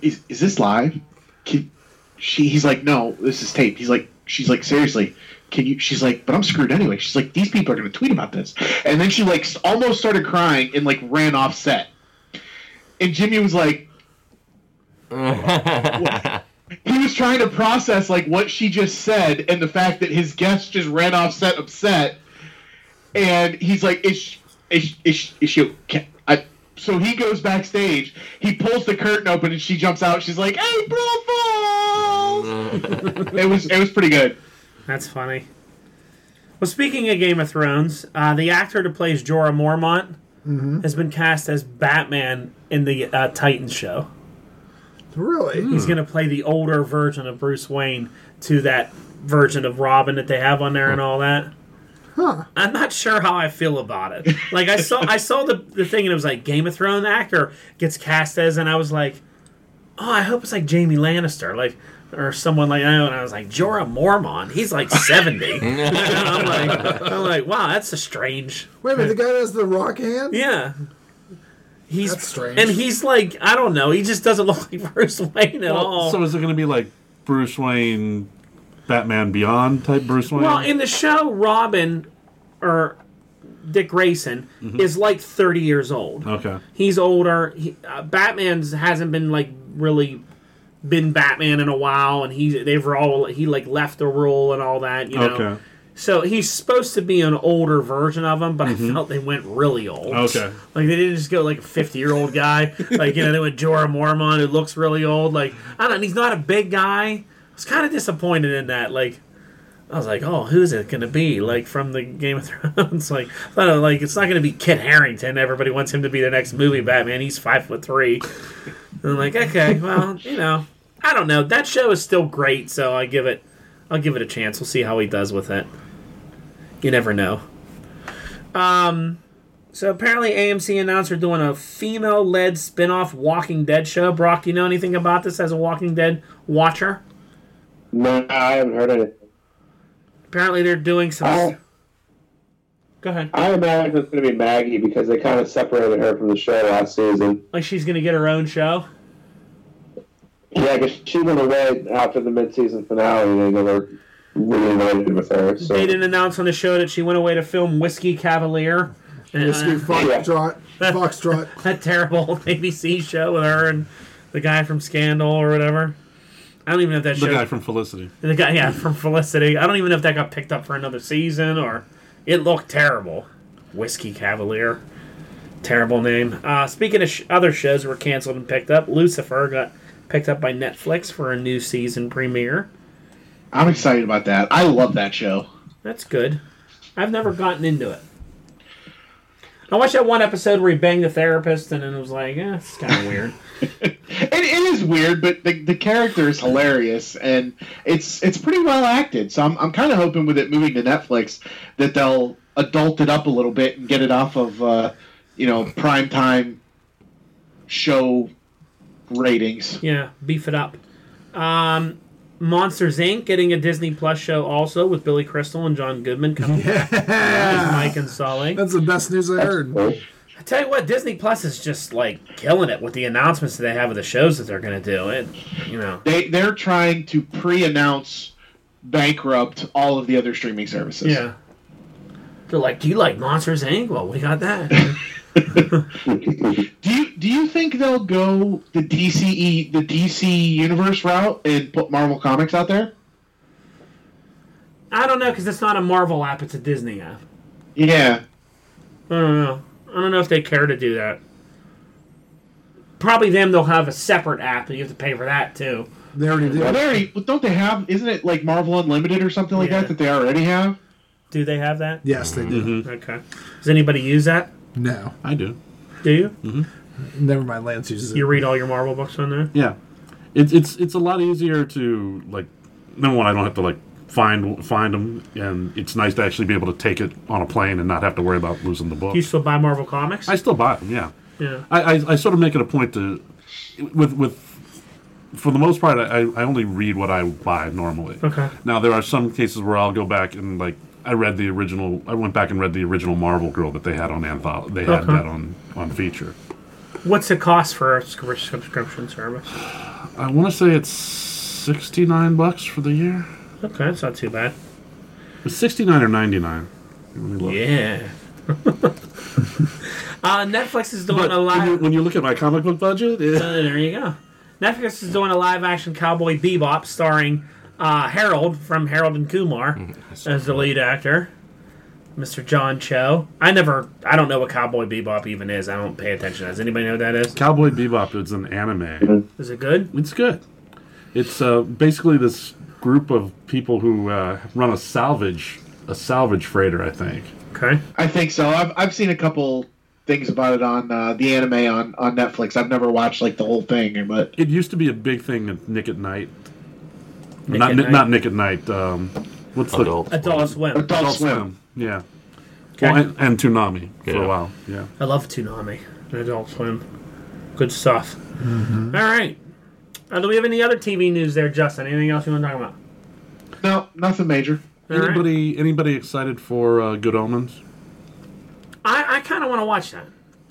is, is this live? Can, she, he's like, no, this is taped. He's like, she's like, seriously, can you? She's like, but I'm screwed anyway. She's like, these people are gonna tweet about this. And then she like almost started crying and like ran off set. And Jimmy was like, he was trying to process like what she just said and the fact that his guest just ran off set upset. And he's like, is is, is, she- is she? Can, I, so he goes backstage. He pulls the curtain open and she jumps out. She's like, April Fools! it was it was pretty good. That's funny. Well, speaking of Game of Thrones, uh, the actor that plays Jorah Mormont has been cast as Batman in the uh, Titans show. Really? He's going to play the older version of Bruce Wayne to that version of Robin that they have on there and all that. Huh. I'm not sure how I feel about it. Like I saw, I saw the the thing and it was like Game of Thrones actor gets cast as, and I was like, oh, I hope it's like Jaime Lannister, like or someone like that. And I was like Jorah Mormont, he's like 70. I'm like, I'm like, wow, that's a strange. Wait a minute, the guy that has the rock hand? Yeah. He's That's strange. and he's like I don't know. He just doesn't look like Bruce Wayne at Well, all. so is it going to be like Bruce Wayne, Batman Beyond type Bruce Wayne? Well, in the show, Robin or Dick Grayson is like 30 years old. okay. He's older. He, uh, Batman's hasn't been like really been Batman in a while, and he they've all he like left the role and all that. You know. Okay. So he's supposed to be an older version of him, but I felt they went really old. Okay. Like they didn't just go like a fifty year old guy. like you know they went Jorah Mormont who looks really old. Like I don't. He's not a big guy. I was kind of disappointed in that. Like I was like, oh, who's it gonna be? Like from the Game of Thrones. like I thought like it's not gonna be Kit Harington. Everybody wants him to be the next movie Batman. He's five foot three. And I'm like, okay, well, you know, I don't know. That show is still great, so I give it. I'll give it a chance. We'll see how he does with it. You never know. Um, so apparently AMC announced they're doing a female-led spin-off Walking Dead show. Brock, do you know anything about this as a Walking Dead watcher? No, I haven't heard anything. Apparently they're doing some. I, Go ahead. I imagine it's going to be Maggie because they kind of separated her from the show last season. Like she's gonna get her own show. Yeah, because she went away after the mid-season finale. and They never reunited with her. So They didn't announce on the show that she went away to film Whiskey Cavalier. And, Whiskey uh, Foxtrot. Foxtrot. that terrible ABC show with her and the guy from Scandal or whatever. I don't even know if that show. The show. guy from Felicity. The guy, yeah, from Felicity. I don't even know if that got picked up for another season or it looked terrible. Whiskey Cavalier. Terrible name. Uh, speaking of sh- other shows that were canceled and picked up, Lucifer got picked up by Netflix for a new season premiere. I'm excited about that. I love that show. That's good. I've never gotten into it. I watched that one episode where he banged the therapist, and then it was like, eh, it's kind of weird. It, it is weird, but the, the character is hilarious, and it's it's pretty well acted. So I'm, I'm kind of hoping with it moving to Netflix that they'll adult it up a little bit and get it off of uh, you know primetime show ratings. Yeah, beef it up. Monsters Inc. getting a Disney Plus show also with Billy Crystal and John Goodman coming back Yeah. Mike and Sully. That's the best news I heard. I tell you what, Disney Plus is just like killing it with the announcements that they have of the shows that they're going to do. It, you know, They they're trying to pre-announce bankrupt all of the other streaming services. yeah. They're like, "Do you like Monsters Inc.?" Well, we got that. Do you do you think they'll go the DCE the DC universe route and put Marvel Comics out there? I don't know because it's not a Marvel app; it's a Disney app. Yeah. I don't know. I don't know if they care to do that. Probably them. They'll have a separate app, and you have to pay for that too. They already Well, did. they already, don't they have? Isn't it like Marvel Unlimited or something like Yeah. that that they already have? Do they have that? Yes, they do. Mm-hmm. Okay. Does anybody use that? No, I do. Do you? Mm-hmm. never mind. Lance uses it. You read all your Marvel books on there? Yeah, it's it's it's a lot easier to like. Number one, I don't have to like find find them, and it's nice to actually be able to take it on a plane and not have to worry about losing the book. Do you still buy Marvel comics? I still buy them. Yeah, yeah. I, I I sort of make it a point to with with for the most part, I, I only read what I buy normally. Okay. Now there are some cases where I'll go back and like I read the original. I went back and read the original Marvel Girl that they had on anthology. They had Okay. that on on feature. What's the cost for a scri- subscription service? I want to say it's sixty nine bucks for the year. Okay, that's not too bad. It's sixty nine or ninety nine. Yeah. uh, Netflix is doing But a when you, live. when you look at my comic book budget, it, Uh, there you go. Netflix is doing a live action Cowboy Bebop starring uh, Harold from Harold and Kumar as the lead actor. Mr. John Cho. I never, I don't know what Cowboy Bebop even is. I don't pay attention. Does anybody know what that is? Cowboy Bebop is an anime. Is it good? It's good. It's uh, basically this group of people who uh, run a salvage a salvage freighter, I think. Okay. I think so. I've I've seen a couple things about it on uh, the anime on on Netflix. I've never watched like the whole thing, but It used to be a big thing at Nick at Night. Nick not at Night? not Nick at Night. Um, what's Adult. the Adult Swim. Adult Adult Swim. Swim? Yeah. Okay. Well, and, and Toonami for Yeah. a while. Yeah. I love Toonami and Adult Swim. Good stuff. Mm-hmm. All right. Uh, do we have any other TV news there, Justin? Anything else you want to talk about? No, nothing major. All right. Anybody anybody excited for uh, Good Omens? I, I kind of want to watch that.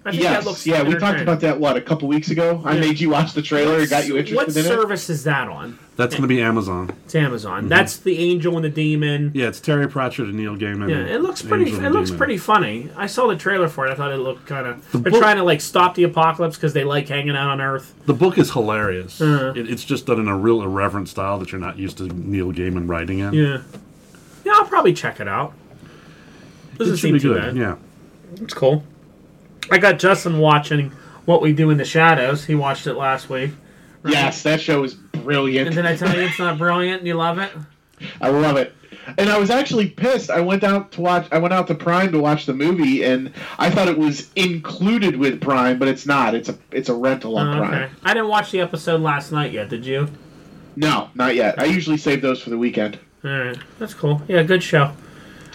I think that looks Yes, yeah, we talked about that what a couple weeks ago. I made you watch the trailer and got you What interested in. What service is that on? That's going to be Amazon. It's Amazon. That's the Angel and the Demon. Yeah, it's Terry Pratchett and Neil Gaiman. Yeah, it looks pretty. Angel It looks Demon. pretty funny. I saw the trailer for it. I thought it looked kind of. They're book- trying to like stop the apocalypse because they like hanging out on Earth. The book is hilarious. Uh-huh. It, it's just done in a real irreverent style that you're not used to Neil Gaiman writing in. Yeah, yeah. I'll probably check it out. Doesn't it seem be too good. bad. Yeah. It's cool. I got Justin watching What We Do in the Shadows. He watched it last week. Yes, that show is brilliant. And did I tell you it's not brilliant? You love it? I love it. And I was actually pissed. I went out to watch. I went out to Prime to watch the movie, and I thought it was included with Prime, but it's not. It's a it's a rental on Oh, Prime. I didn't watch the episode last night yet. Did you? No, not yet. I usually save those for the weekend. All right, that's cool. Yeah, good show. All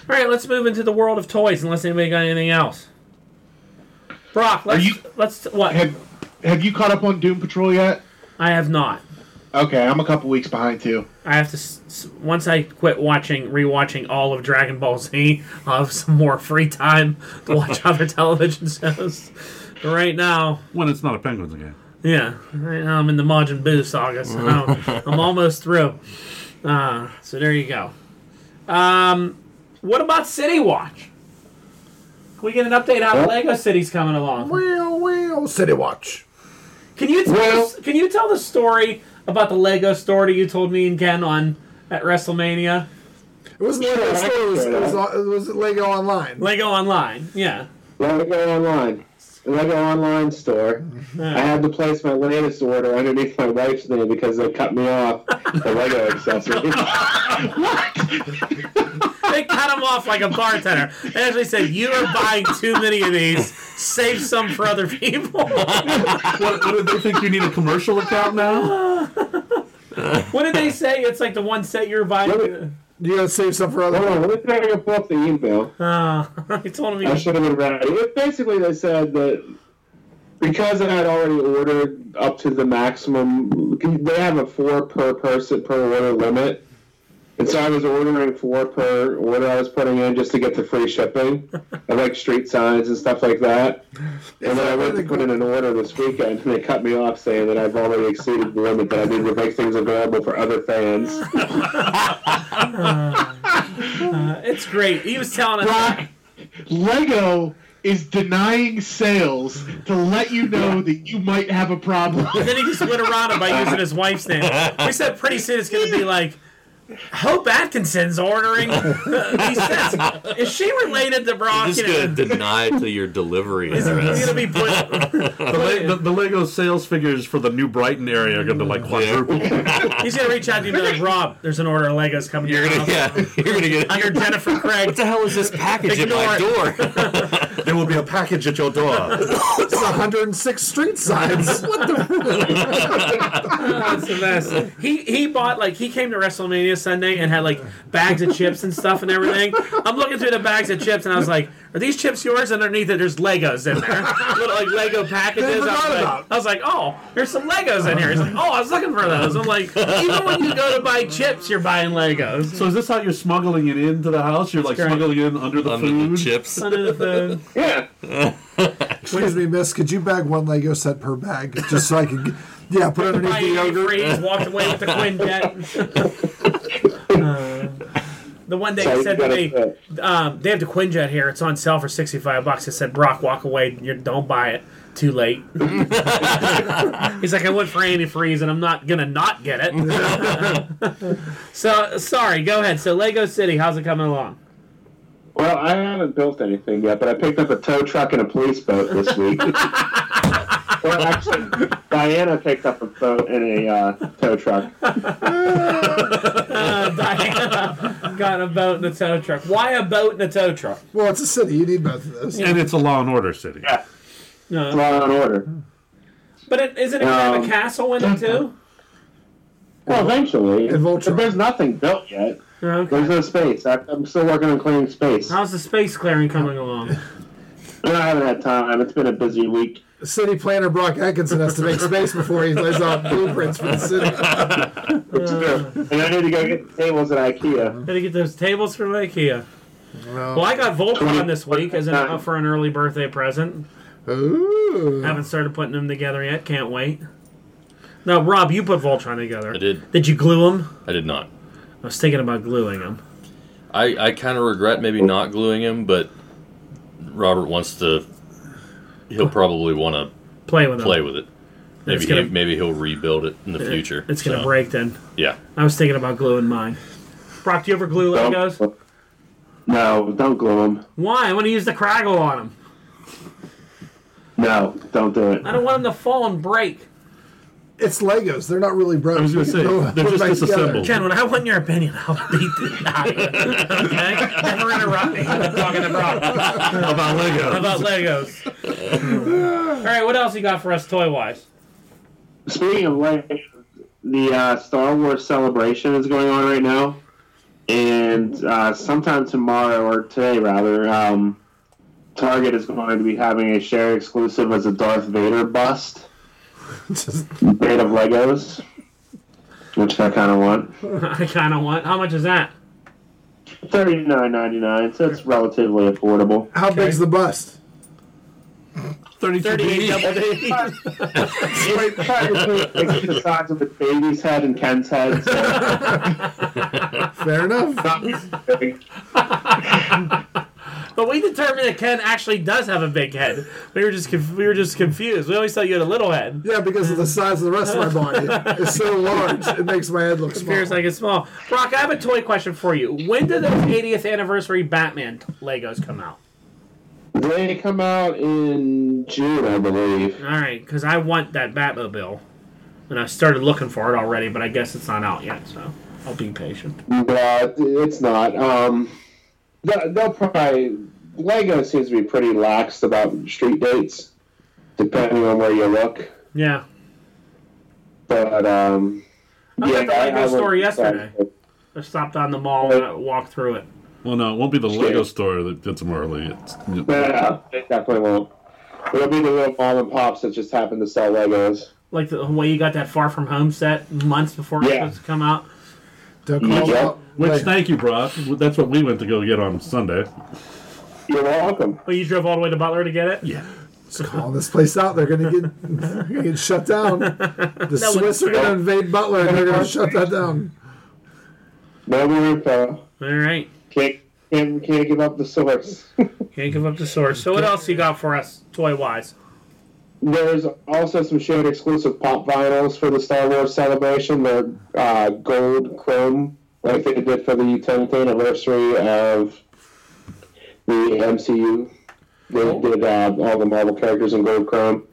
right, let's move into the world of toys. Unless anybody got anything else. Brock, let's you- let's what? Have Have you caught up on Doom Patrol yet? I have not. Okay, I'm a couple weeks behind too. I have to s- s- once I quit watching, rewatching all of Dragon Ball Z. I'll have some more free time to watch other television shows. But right now, When it's not a Penguins game. yeah, right now I'm in the Majin Buu saga, so I'm, I'm almost through. Uh, so there you go. Um, what about City Watch? Can we get an update how Lego City's coming along? Well, well, City Watch. Can you tell Well- us, can you tell the story about the Lego story you told me and Ken on at WrestleMania? It wasn't Lego Sure, store. It was, it was, it was Lego Online. Lego Online, yeah. Lego Online. Lego Online store. I had to place my latest order underneath my wife's name because they cut me off the Lego accessories. They cut him off like a bartender. They actually said, "You are buying too many of these. Save some for other people." what, what did they think? You need a commercial account now? what did they say? It's like the one set you're buying. Do you gotta save some for other. Hold on, let me try to pull up the email. Uh, he told I should have been ready. It basically, they said that because I had already ordered up to the maximum. They have a four per person per order limit, and so I was ordering four per order I was putting in just to get the free shipping. I like street signs and stuff like that. And then I went to put in an order this weekend, and they cut me off saying that I've already exceeded the limit that I need to make things available for other fans. Uh, it's great. He was telling us. Brock, Lego is denying sales to let you know that you might have a problem. And then he just went around it by using his wife's name. We said pretty soon it's going to be like, Hope Atkinson's ordering oh. these sets. Is she related to Brock? You're just gonna deny to your delivery Is he address. going to be put? The, Le- the, the Lego sales figures for the New Brighton area are going to like quadruple. He's going to reach out to you and be like, Rob, there's an order of Legos coming. You're to your gonna, house. yeah, you're gonna get. Under Jennifer Craig. What the hell is this package at my door? there will be a package at your door. It's 106 street signs. What the? That's the best. He he bought like he came to WrestleMania Sunday and had like bags of chips and stuff and everything. I'm looking through the bags of chips and I was like, "Are these chips yours?" Underneath it, there's Legos in there, little like Lego packages. I was like. I was like, "Oh, there's some Legos in here." He's like, "Oh, I was looking for those." I'm like, even when you go to buy chips, you're buying Legos. So is this how you're smuggling it into the house? You're like That's great. smuggling it in under the Under food. the chips. Under the food. Yeah. Excuse me, miss. Could you bag one Lego set per bag, just so I could? Yeah, put it underneath the a yogurt. freeze, walked away with the Quinjet. Uh, the one day So he said to me, um, they have the Quinjet here. It's on sale for sixty five bucks. I said, Brock, walk away. You don't buy it. Too late. He's like, I went for antifreeze, and I'm not gonna not get it. so sorry. Go ahead. So Lego City, how's it coming along? Well, I haven't built anything yet, but I picked up a tow truck and a police boat this week. Well, actually, Diana picked up a boat in a uh, tow truck. Uh, Diana got a boat in a tow truck. Why a boat in a tow truck? Well, it's a city. You need both of those. And it's a law and order city. Yeah, No. law and order. But it, isn't it gonna have a Um, castle in it too? Well, eventually. But there's nothing built yet. Okay. There's no space. I, I'm still working on clearing space. How's the space clearing coming along? I haven't had time. It's been a busy week. City planner Brock Atkinson has to make space before he lays out blueprints for the city. It's true. And I need to go get the tables at IKEA. Gotta get those tables from IKEA. Well, Well, I got Voltron this week as an, uh, for an early birthday present. ooh. Haven't started putting them together yet. Can't wait. Now, Rob, you put Voltron together. I did. Did you glue them? I did not. I was thinking about gluing them. I, I kind of regret maybe not gluing him, but Robert wants to. He'll probably want to Play with them. play with it. Maybe gonna- he, maybe he'll rebuild it in the future. It's gonna so, break then. Yeah. I was thinking about gluing mine. Brock, do you ever glue Legos? Don't, no, don't glue them. Why? I want to use the Kragle on them. No, don't do it. I don't want them to fall and break. It's Legos. They're not really broke. I was gonna say, can they're just disassembled. Ken, when I want your opinion, I'll beat the out of it. Okay? Never interrupt me. I'm talking to Brock About Legos. about Legos. All right, what else you got for us toy wise? Speaking of Legos, the uh, Star Wars celebration is going on right now, and uh, sometime tomorrow or today rather, um, Target is going to be having a share exclusive as a Darth Vader bust Just- made of Legos, which I kind of want. I kind of want. How much is that? Thirty nine ninety nine, so it's relatively affordable. How big's the bust? 32 38 double D. It's probably the size of a baby's head and Ken's head. So Fair enough. Not big. But we determined that Ken actually does have a big head. We were just conf- we were just confused. We always thought you had a little head. Yeah, because of the size of the rest of my body. It's so large, it makes my head look small. Appears like it's small. Brock, I have a toy question for you. When did those 80th anniversary Batman Legos come out? They come out in June, I believe. All right, because I want that Batmobile, and I started looking for it already, but I guess it's not out yet. So I'll be patient. But it's not. Um, they'll, they'll probably Lego seems to be pretty lax about street dates, depending on where you look. Yeah, But um, I was at the Lego I store wouldn't yesterday. decide. I stopped on the mall and I walked through it. Well, no, it won't be the Lego store that gets them early. It's, Yeah, they definitely won't. It'll be the little mom and pops that just happen to sell Legos. Like the way you got that Far From Home set months before it was supposed to come out. Don't call Yeah. Out. Which, Wait, thank you, Brock. That's what we went to go get on Sunday. You're welcome. Oh, you drove all the way to Butler to get it? Yeah. call this place out. They're gonna get, gonna get shut down. The That Swiss are gonna invade Butler and they're gonna shut that down. No more info. All right. Can't, can't, can't give up the source. Can't give up the source. So what else you got for us, toy wise? There's also some shared exclusive pop vinyls for the Star Wars celebration. They're uh, gold chrome, like they did for the 10th anniversary of the MCU. They did uh, all the Marvel characters in gold chrome.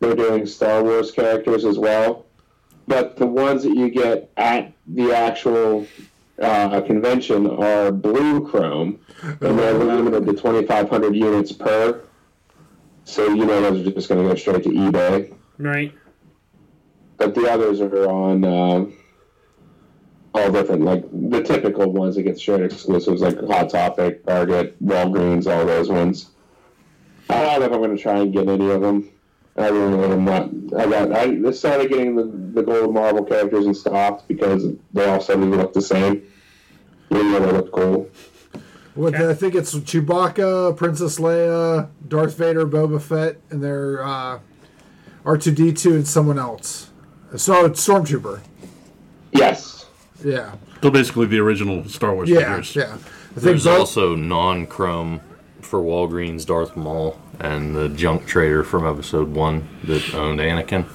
They're doing Star Wars characters as well. But the ones that you get at the actual uh, convention are blue chrome, and they're limited to 2,500 units per. So you know those are just going to go straight to eBay. Right. But the others are on uh, all different, like the typical ones that get shared exclusives, like Hot Topic, Target, Walgreens, all those ones. I don't know if I'm going to try and get any of them. I really am not. I got. I started getting the, the gold Marvel characters in stock because they all suddenly look the same. Even though they look cool. With I think it's Chewbacca, Princess Leia, Darth Vader, Boba Fett, and their uh, R two D two and someone else. So it's Stormtrooper. Yes. Yeah, So basically, the original Star Wars yeah, figures. yeah. I think There's both. also non-chrome for Walgreens, Darth Maul, and the junk trader from Episode One that owned Anakin.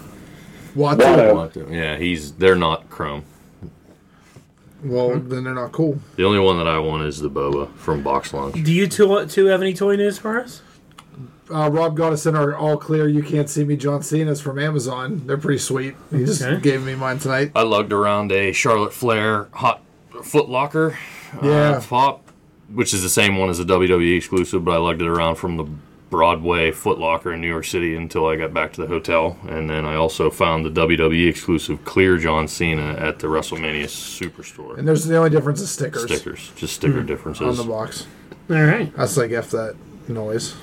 Watto. Watto. Yeah, he's they're not chrome. Well, then they're not cool. The only one that I want is the boba from Box Lunch. Do you two, two have any toy news for us? Uh, Rob got us in our all clear. You can't see me, John Cena's from Amazon. They're pretty sweet. He just Okay. gave me mine tonight. I lugged around a Charlotte Flair hot Foot Locker Yeah. uh, pop, which is the same one as a WWE exclusive, but I lugged it around from the Broadway Foot Locker in New York City until I got back to the hotel. And then I also found the WWE exclusive clear John Cena at the WrestleMania Superstore. And there's the only difference is stickers, Stickers, just sticker on differences. On the box. All right. That's like F that noise.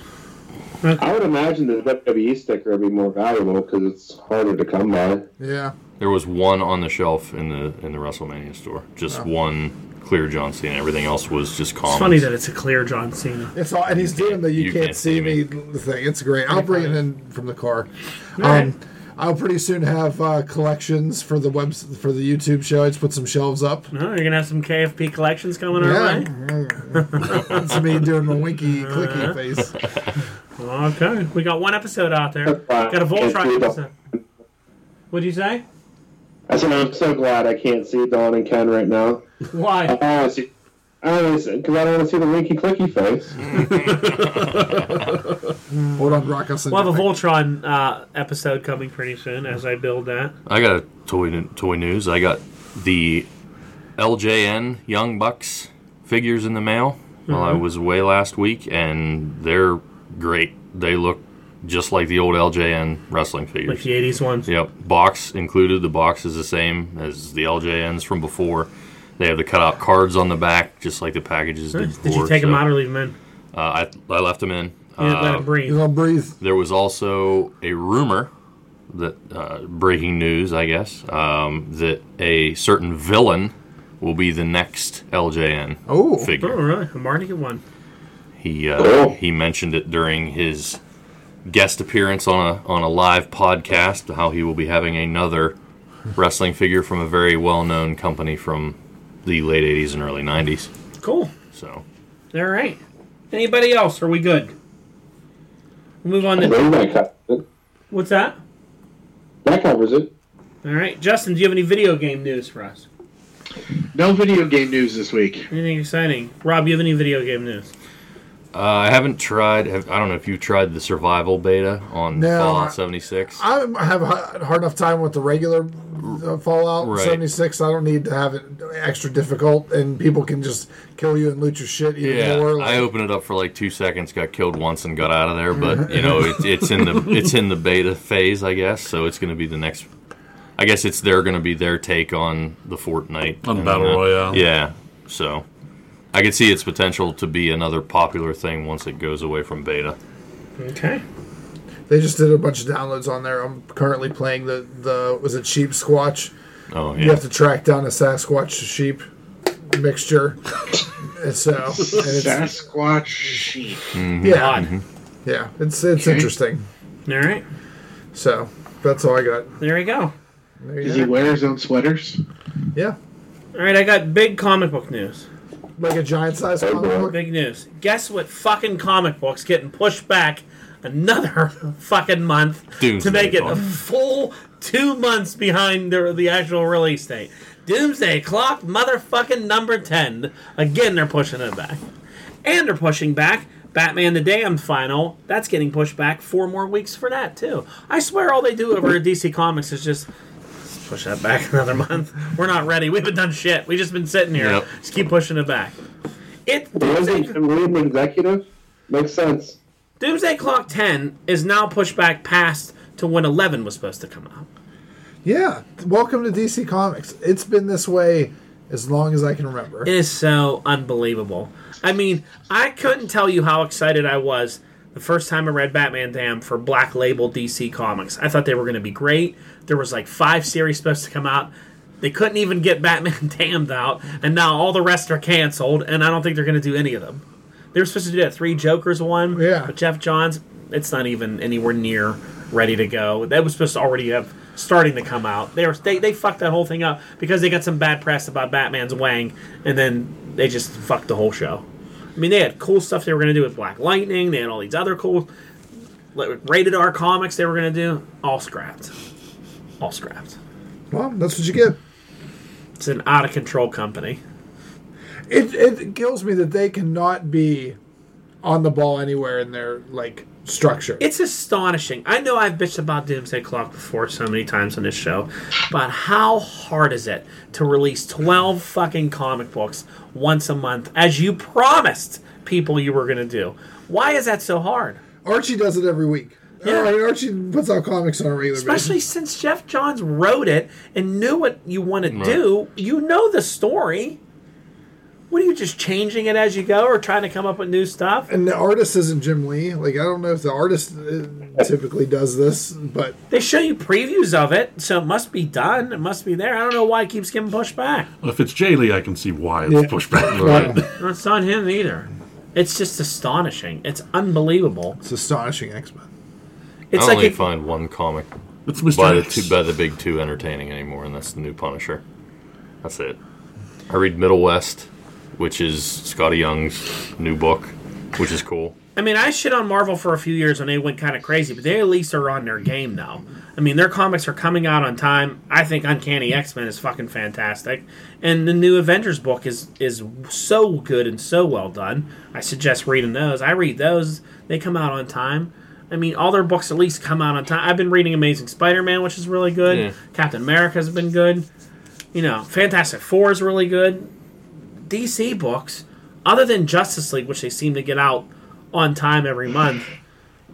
I would imagine the WWE sticker would be more valuable because it's harder to come by. Yeah. There was one on the shelf in the in the WrestleMania store, just one clear John Cena. Everything else was just common. It's funny that it's a clear John Cena. It's all, and he's doing the you, You can't, can't see see me me. thing. It's great. I'll bring it in from the car. right. Um, I'll pretty soon have uh, collections for the web for the YouTube show. I just put some shelves up. Oh, you're gonna have some KFP collections coming our Yeah, way. it's me doing the winky clicky face. Okay, we got one episode out there. Got a Voltron episode. What'd you say? I said I'm so glad I can't see Dawn and Ken right now. Why? I want to see. I don't because I don't want to see the winky clicky face. Hold on, Rock. I'll send We'll have a you Voltron uh, episode coming pretty soon as I build that. I got a toy toy news. I got the LJN Young Bucks figures in the mail while I was away last week, and they're great. They look just like the old LJN wrestling Like figures. the 80s ones. Yep, box included. The box is the same as the LJNs from before. They have the cutout cards on the back, just like the packages did Did before. you take so, them out or leave them in? Uh, I, I left them in. You didn't let Uh, them breathe. You gonna breathe? there was also a rumor that uh, breaking news, I guess, um, that a certain villain will be the next LJN Oh, Oh, figure. really? I'm already get one. He uh, Cool. he mentioned it during his guest appearance on a on a live podcast. How he will be having another wrestling figure from a very well known company from the late '80s and early '90s. Cool. So All right. Anybody else? Are we good? We'll move on to. think that. What's that? That covers it. All right. Justin, do you have any video game news for us? No video game news this week. Anything exciting? Rob, you have any video game news? Uh, I haven't tried. Have, I don't know if you tried the survival beta on No, Fallout 76. I have a hard enough time with the regular uh, Fallout Right. 76. I don't need to have it extra difficult, and people can just kill you and loot your shit even Yeah, more. I opened it up for like two seconds, got killed once, and got out of there. But you know, it, it's in the it's in the beta phase, I guess. So it's going to be the next. I guess it's they're going to be their take on the Fortnite On and, Battle uh, Royale. Yeah, so I could see its potential to be another popular thing once it goes away from beta. Okay. They just did a bunch of downloads on there. I'm currently playing the the was it Sheep Squatch? Oh yeah. You have to track down a Sasquatch sheep mixture. and so and it's, Sasquatch sheep. Mm-hmm. yeah, Odd. yeah, it's it's Okay. interesting. All right, So that's all I got. there you go. There you Does he wear his own sweaters? Yeah, All right, I got big comic book news. Like a giant size comic book. Big news. Guess what? Fucking comic books getting pushed back another fucking month Doomsday to make it a full two months behind the, the actual release date. Doomsday Clock, motherfucking number ten. Again, they're pushing it back, and they're pushing back. Batman the Damned final, that's getting pushed back four more weeks for that, too. I swear all they do over at DC Comics is just push that back another month. We're not ready. We haven't done shit. We've just been sitting here. Yep. Just keep pushing it back. It Wasn't Jim Lee executive? Makes sense. Doomsday Clock 10 is now pushed back past to when 11 was supposed to come out. Yeah, welcome to DC Comics. It's been this way as long as I can remember. It is so unbelievable. I mean, I couldn't tell you how excited I was the first time I read Batman Damn for Black Label DC Comics. I thought they were going to be great. There was like five series supposed to come out. They couldn't even get Batman Damned out, and now all the rest are canceled, and I don't think they're going to do any of them. They were supposed to do that Three Jokers one Yeah. with Geoff Johns. It's not even anywhere near ready to go. That was supposed to already have starting to come out. They were they, they fucked that whole thing up because they got some bad press about Batman's Wang, and then they just fucked the whole show. I mean, they had cool stuff they were going to do with Black Lightning. They had all these other cool rated R comics they were going to do. All scrapped. All scrapped. Well, that's what you get. It's an out of control company. It it kills me that they cannot be on the ball anywhere in their like structure. It's astonishing. I know I've bitched about Doomsday Clock before so many times on this show, but how hard is it to release 12 fucking comic books once a month as you promised people you were going to do? Why is that so hard? Archie does it every week. Yeah. All right, Archie puts out comics on a regular Especially basis. since Geoff Johns wrote it and knew what you want to do. You know the story. What are you just changing it as you go or trying to come up with new stuff? And the artist isn't Jim Lee. Like I don't know if the artist uh, typically does this, but They show you previews of it, so it must be done. It must be there. I don't know why it keeps getting pushed back. Well, if it's Jae Lee, I can see why it's Yeah. pushed back. No, It's not him either. It's just astonishing. It's unbelievable. it's astonishing X Men. It's I like only it, find one comic It's Mr. by the two by the big two entertaining anymore, and that's the new Punisher. That's it. I read Middle West, which is Skottie Young's new book, which is cool. I mean, I shit on Marvel for a few years when they went kind of crazy, but they at least are on their game now. I mean, their comics are coming out on time. I think Uncanny X Men is fucking fantastic, and the new Avengers book is is so good and so well done. I suggest reading those. I read those; they come out on time. I mean, all their books at least come out on time. I've been reading Amazing Spider Man, which is really good. Yeah. Captain America's been good. You know, Fantastic Four is really good. DC books, other than Justice League, which they seem to get out on time every month,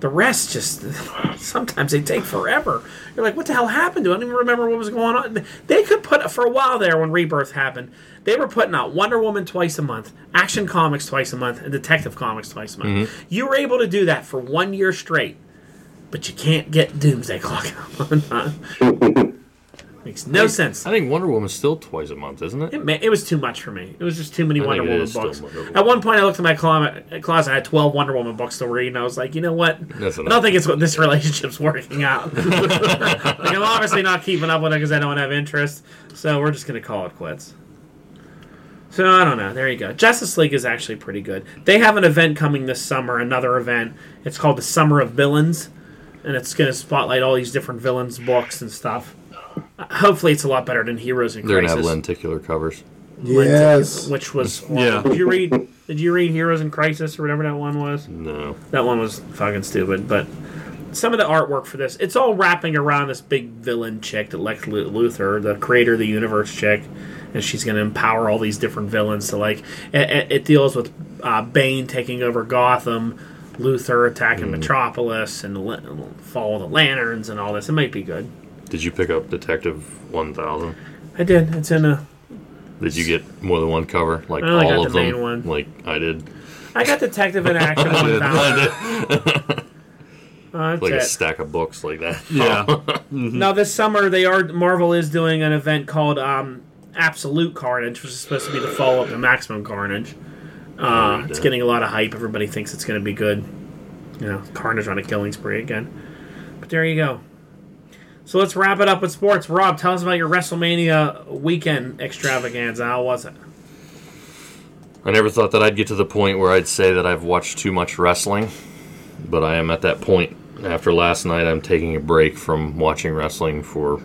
the rest just sometimes they take forever. You're like, what the hell happened to it? I don't even remember what was going on. They could put for a while there when Rebirth happened. They were putting out Wonder Woman twice a month, Action Comics twice a month, and Detective Comics twice a month. Mm-hmm. You were able to do that for one year straight, but you can't get Doomsday Clock out on time. Makes no sense. I think Wonder Woman's still twice a month, isn't it? It, ma- it was too much for me. It was just too many I Wonder Woman books. Wonder Woman. At one point, I looked at my closet, closet. I had twelve Wonder Woman books to read, and I was like, you know what? That's I don't think it's what this relationship's working out. like, I'm obviously not keeping up with it because I don't have interest. So we're just gonna call it quits. So I don't know. There you go. Justice League is actually pretty good. They have an event coming this summer. Another event. It's called the Summer of Villains, and it's gonna spotlight all these different villains books and stuff. Hopefully, it's a lot better than Heroes in Crisis. They're gonna have lenticular covers. Yes. which was Yeah. Did you read? Did you read Heroes in Crisis or whatever that one was? No. That one was fucking stupid. But some of the artwork for this, it's all wrapping around this big villain chick, that Lex Lu- Luthor, the creator of the universe chick, and she's going to empower all these different villains. to like, it, it- it deals with uh, Bane taking over Gotham. Luthor attacking Metropolis and the Fall of the Lanterns and all this. It might be good. Did you pick up Detective 1000? I did. It's in a. Did you get more than one cover? Like I only all got of the them? main one. Like I did. I got Detective in Action 1000. Uh, that's like a it. stack of books like that. Yeah. Now this summer they are Marvel is doing an event called um, Absolute Carnage, which is supposed to be the follow up to Maximum Carnage. Uh, it's getting a lot of hype. Everybody thinks it's going to be good. You know, Carnage on a killing spree again. But there you go. So let's wrap it up with sports. Rob, tell us about your WrestleMania weekend extravaganza. How was it? I never thought that I'd get to the point where I'd say that I've watched too much wrestling, but I am at that point. After last night, I'm taking a break from watching wrestling for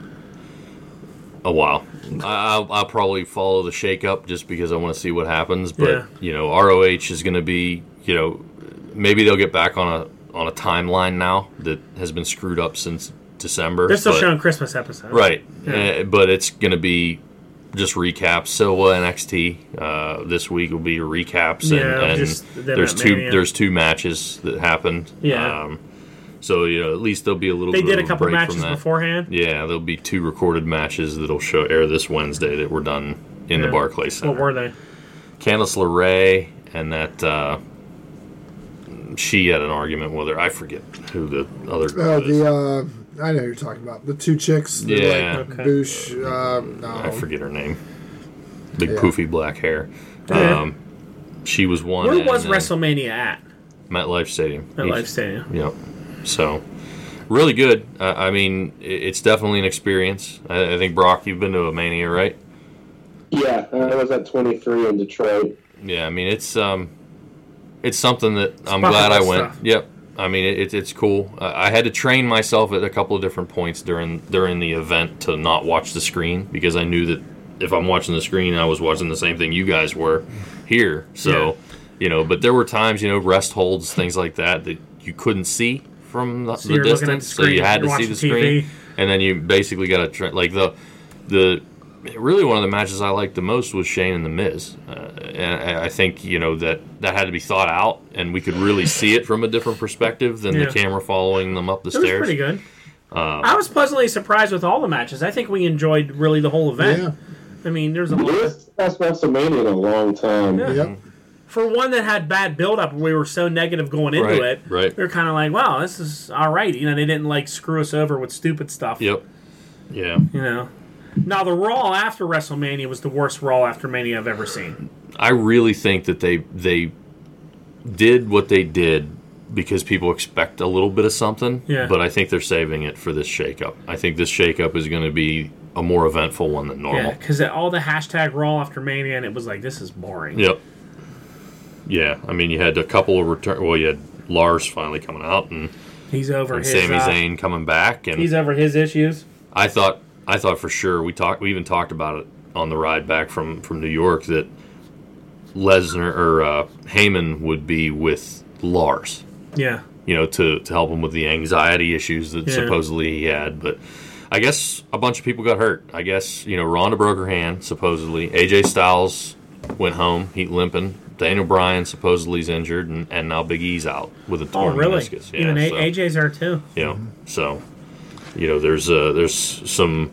a while. I- I'll, I'll probably follow the shakeup just because I want to see what happens. But Yeah. you know, ROH is going to be, you know, maybe they'll get back on a on a timeline now that has been screwed up since December. They're still but- showing Christmas episodes. Right, Yeah. Uh, but it's going to be just recaps. Silva NXT uh, this week will be recaps, and, Yeah, and just there's two Mania. there's two matches that happened. Yeah. Um, so you know at least there'll be a little. They bit did a couple break matches beforehand. Yeah, there'll be two recorded matches that'll show air this Wednesday that were done in the Barclays Center. What were they? Candice LeRae and that. Uh, she had an argument with her. I forget who the other. girl Oh, is. the uh, I know who you're talking about the two chicks. Yeah. like Okay. Boosh. Uh, no. I forget her name. Big Yeah. poofy black hair. Yeah. Um, she was one. Where was WrestleMania at? MetLife Stadium. At Each- Life Stadium. Yep. So, really good. Uh, I mean, it's definitely an experience. I, I think Brock, you've been to a Mania, right? Yeah, I was at 23 in Detroit. Yeah. I mean, it's um, it's something that I'm glad I went. stuff. Yep. I mean, it, it's cool. I had to train myself at a couple of different points during during the event to not watch the screen because I knew that if I'm watching the screen, I was watching the same thing you guys were here. So, you know, but there were times, you know, rest holds, things like that that you couldn't see from the, So the you're looking at distance. the so you had to see the watching screen, and then you basically got to tra- like the the really one of the matches I liked the most was Shane and the Miz, uh, and I I think you know that that had to be thought out, and we could really see it from a different perspective than Yeah. the camera following them up the It was stairs. pretty good. Um, I was pleasantly surprised with all the matches. I think we enjoyed really the whole event. Yeah. I mean, there's a lot. was the WrestleMania in a long time. Yeah. Yep. For one that had bad build-up, we were so negative going into Right, it. right. We were kind of like, "Wow, this is all right." You know, they didn't like screw us over with stupid stuff. Yep. Yeah. You know. Now the Raw after WrestleMania was the worst Raw after Mania I've ever seen. I really think that they they did what they did because people expect a little bit of something. Yeah. But I think they're saving it for this shakeup. I think this shakeup is going to be a more eventful one than normal. Yeah, because all the hashtag Raw after Mania, and it was like, this is boring. Yep. Yeah, I mean, you had a couple of return. Well, you had Lars finally coming out and, He's over and his. Sami uh, Zayn coming back, and He's over his issues. I thought I thought for sure we talked we even talked about it on the ride back from from New York that Lesnar or uh, Heyman would be with Lars, Yeah. you know, to to help him with the anxiety issues that Yeah. supposedly he had, but. I guess a bunch of people got hurt. I guess you know Ronda broke her hand supposedly. AJ Styles went home, he limping. Daniel Bryan supposedly is injured, and, and now Big E's out with a Oh, torn really? meniscus. Yeah, Even A- so- AJ's there too. you know, so you know, there's uh, there's some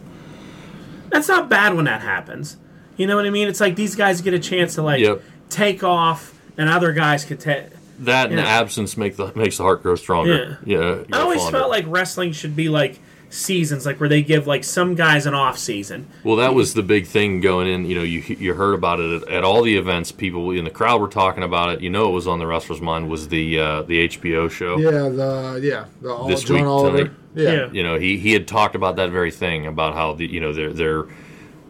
That's not bad when that happens. You know what I mean? It's like these guys get a chance to like Yep. take off, and other guys could take. that and Yeah. absence make the makes the heart grow stronger. Yeah, you I always fonder. felt like wrestling should be like seasons, like where they give like some guys an off season. Well, that was the big thing going in. You know, you you heard about it at, at all the events. People in the crowd were talking about it. You know, it was on the wrestler's mind was the uh, the HBO show. Yeah. The yeah. The all, This John week Oliver. tonight. Yeah. Yeah. You know, he, he had talked about that very thing about how the you know they're they're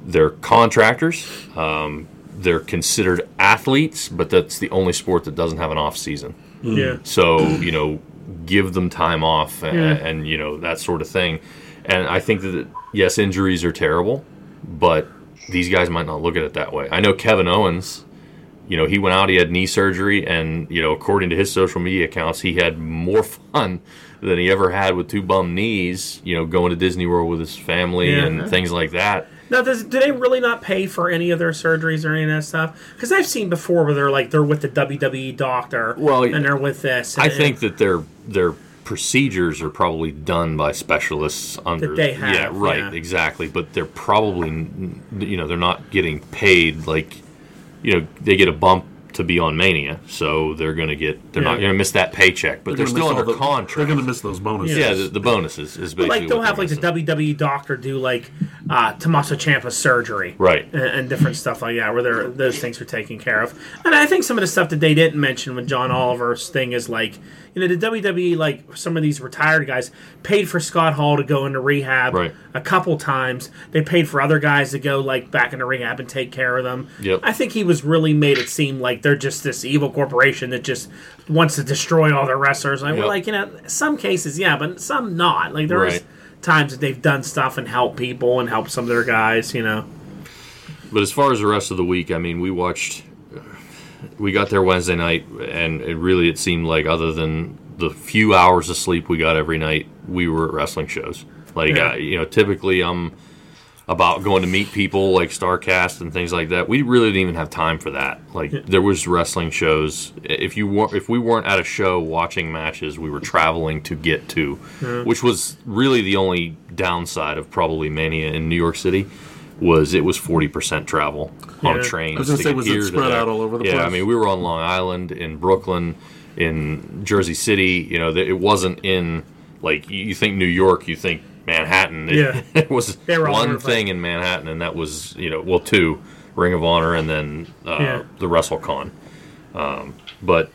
they're contractors. Um, they're considered athletes, but that's the only sport that doesn't have an off season. Yeah. So you know, give them time off and, Yeah. and you know that sort of thing. And I think that yes, injuries are terrible, but these guys might not look at it that way. I know Kevin Owens. You know, he went out, he had knee surgery, and you know, according to his social media accounts, he had more fun than he ever had with two bum knees. You know, going to Disney World with his family Yeah. and things like that. Now, does, do they really not pay for any of their surgeries or any of that stuff? Because I've seen before where they're like they're with the WWE doctor, Well, and they're with this. I think that their their procedures are probably done by specialists under they have, yeah right yeah. exactly but they're probably you know they're not getting paid like you know they get a bump to be on Mania, so they're going to get they're not going to miss that paycheck, but they're, gonna still under the- contract. They're going to miss those bonuses. yeah, the, the bonuses is basically But like, what don't they're have like the. WWE doctor do like uh, Tommaso surgery, right. and, and different stuff like that, where those things are taken care of. And I think some of the stuff that they didn't mention with John Oliver's thing is like, you know, the WWE, like some of these retired guys, paid for Scott Hall to go into rehab Right. a couple times. They paid for other guys to go like back into rehab and take care of them. Yep. I think he was really made it seem like they're just this evil corporation that just wants to destroy all their wrestlers. Like, Yep. well, like you know, some cases, yeah, but some not. Like there Right. Times that they've done stuff and helped people and helped some of their guys. You know. But as far as the rest of the week, I mean, we watched. We got there Wednesday night, and it really it seemed like other than the few hours of sleep we got every night, we were at wrestling shows. Like Yeah. you know, typically I'm about going to meet people like Starcast and things like that. We really didn't even have time for that. Like there was wrestling shows. If you were, if we weren't at a show watching matches, we were traveling to get to, which was really the only downside of probably Mania in New York City. Was it was forty percent travel on Yeah. a train? I was gonna to say, was it spread out all over the place? yeah, I mean, we were on Long Island, in Brooklyn, in Jersey City. You know, it wasn't in like you think New York, you think Manhattan. It, Yeah. it was They were all over one thing in Manhattan, and that was you know well two, Ring of Honor, and then uh, Yeah. the WrestleCon. Um, but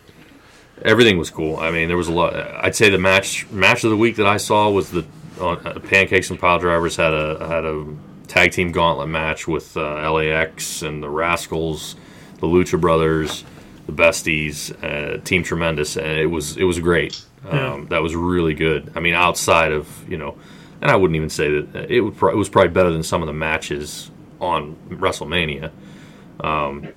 everything was cool. I mean, there was a lot. I'd say the match match of the week that I saw was the uh, Pancakes and Pile Drivers had a had a tag team gauntlet match with uh, LAX and the Rascals, the Lucha Brothers, the Besties, uh, Team Tremendous, and it was it was great. Um, Yeah. That was really good. I mean, outside of you know, and I wouldn't even say that uh, it would. Pro- it was probably better than some of the matches on WrestleMania. Um,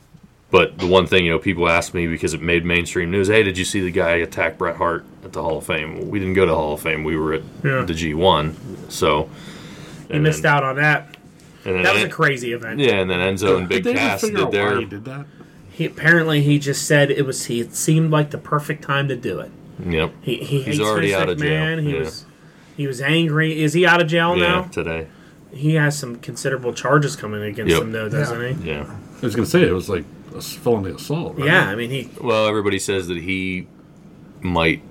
but the one thing, you know, people asked me because it made mainstream news. Hey, did you see the guy attack Bret Hart at the Hall of Fame? Well, we didn't go to the Hall of Fame. We were at Yeah. the G1. So You missed out on that. And then That was a crazy event. yeah, and then Enzo and Big Did they even Cass figure did out their why he did that? He apparently he just said it was he it seemed like the perfect time to do it. yep. He he He's hates already Vince out of jail, He yeah. was he was angry. Is he out of jail Yeah, now? today. He has some considerable charges coming against Yep. him though, doesn't he? Yeah. I was going to say it was like a s- felony assault. Right? Yeah, I mean he Well, everybody says that he might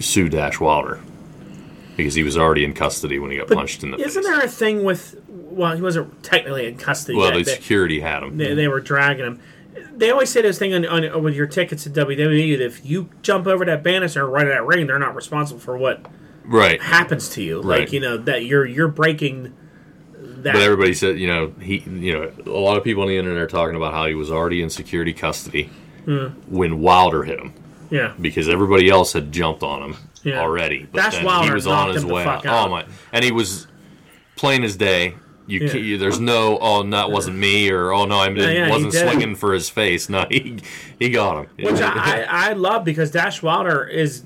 sue Dash Wilder because he was already in custody when he got punched in the face. isn't face. there a thing with well he wasn't technically in custody well, yet. the They- security had him. they, they were dragging him. They always say this thing on, on with your tickets to WWE that if you jump over that banister and right at that ring, they're not responsible for what right. happens to you. Right. Like you know that you're you're breaking that. But everybody said, you know, he, you know, a lot of people on the internet are talking about how he was already in security custody Hmm. when Wilder hit him yeah, because everybody else had jumped on him Yeah. already. But Dash then Wilder he was on his way out. out. Oh my! And he was plain as day. You, Yeah. you there's no oh no, that wasn't me or oh no I Yeah, yeah, wasn't swinging for his face. No, he he got him. which I I love because Dash Wilder is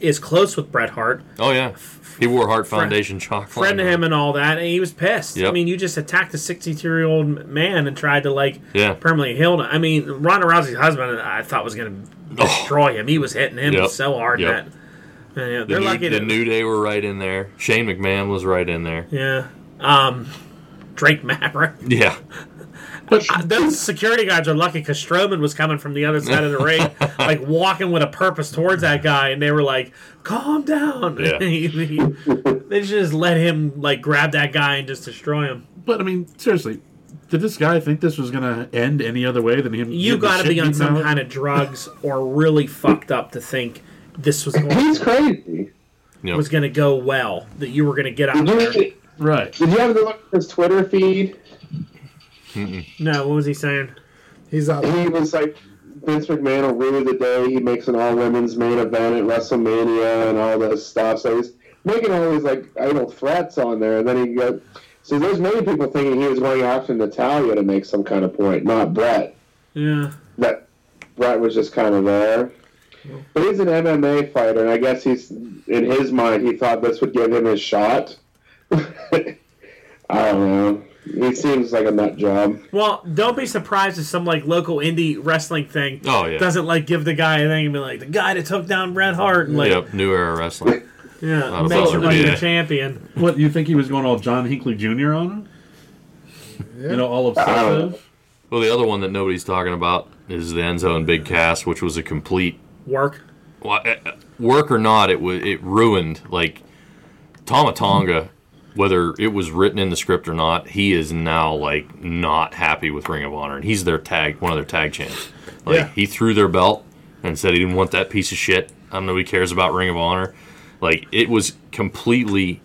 is close with Bret Hart, oh yeah, he wore Hart Foundation chocolate. friend of him and all that, and he was pissed. I mean, you just attacked a 62 year old man and tried to like Yeah. permanently heal him. I mean, Ronda Rousey's husband, I thought was going to destroy him. He was hitting him Yep. so hard Yep. that. And, yeah, The they're new, lucky the to, New Day were right in there. Shane McMahon was right in there. Yeah. Um, Drake Maverick. Yeah. But Those security guards are lucky because Strowman was coming from the other side of the ring, like walking with a purpose towards that guy, and they were like, "Calm down." Yeah. He- he- they just let him like grab that guy and just destroy him. but I mean, seriously, did this guy think this was going to end any other way than him? You got to be on some kind of drugs or really fucked up to think this was going He's crazy. Yep. was going to go well. That you were going to get out Did there. you, right. did you ever look at his Twitter feed? No, what was he saying? He's out. He was like, Vince McMahon will rue the day he makes an all women's main event at WrestleMania and all this stuff. So he's making all these like idle threats on there, and then he got. So there's many people thinking he was going after Natalya to make some kind of point, not Bret. Yeah. That Bret was just kind of there. But he's an MMA fighter, and I guess he's in his mind he thought this would give him his shot. I don't know. He seems like a nut job. Well, don't be surprised if some like local indie wrestling thing Oh yeah. doesn't like give the guy a thing and be like the guy that took down Bret Hart and like yep. New era wrestling. yeah, Not a make him like beater. the champion. What you think he was going all John Hinckley Jr. on him? You know, all I don't obsessive. Well, the other one that nobody's talking about is the Enzo and Big Cass, which was a complete Work. well, eh, eh, work or not. It was it ruined like Tama Tonga. Whether it was written in the script or not, he is now like not happy with Ring of Honor, and he's their tag, one of their tag champs. Like Yeah. he threw their belt and said he didn't want that piece of shit. I don't know. He cares about Ring of Honor. Like it was completely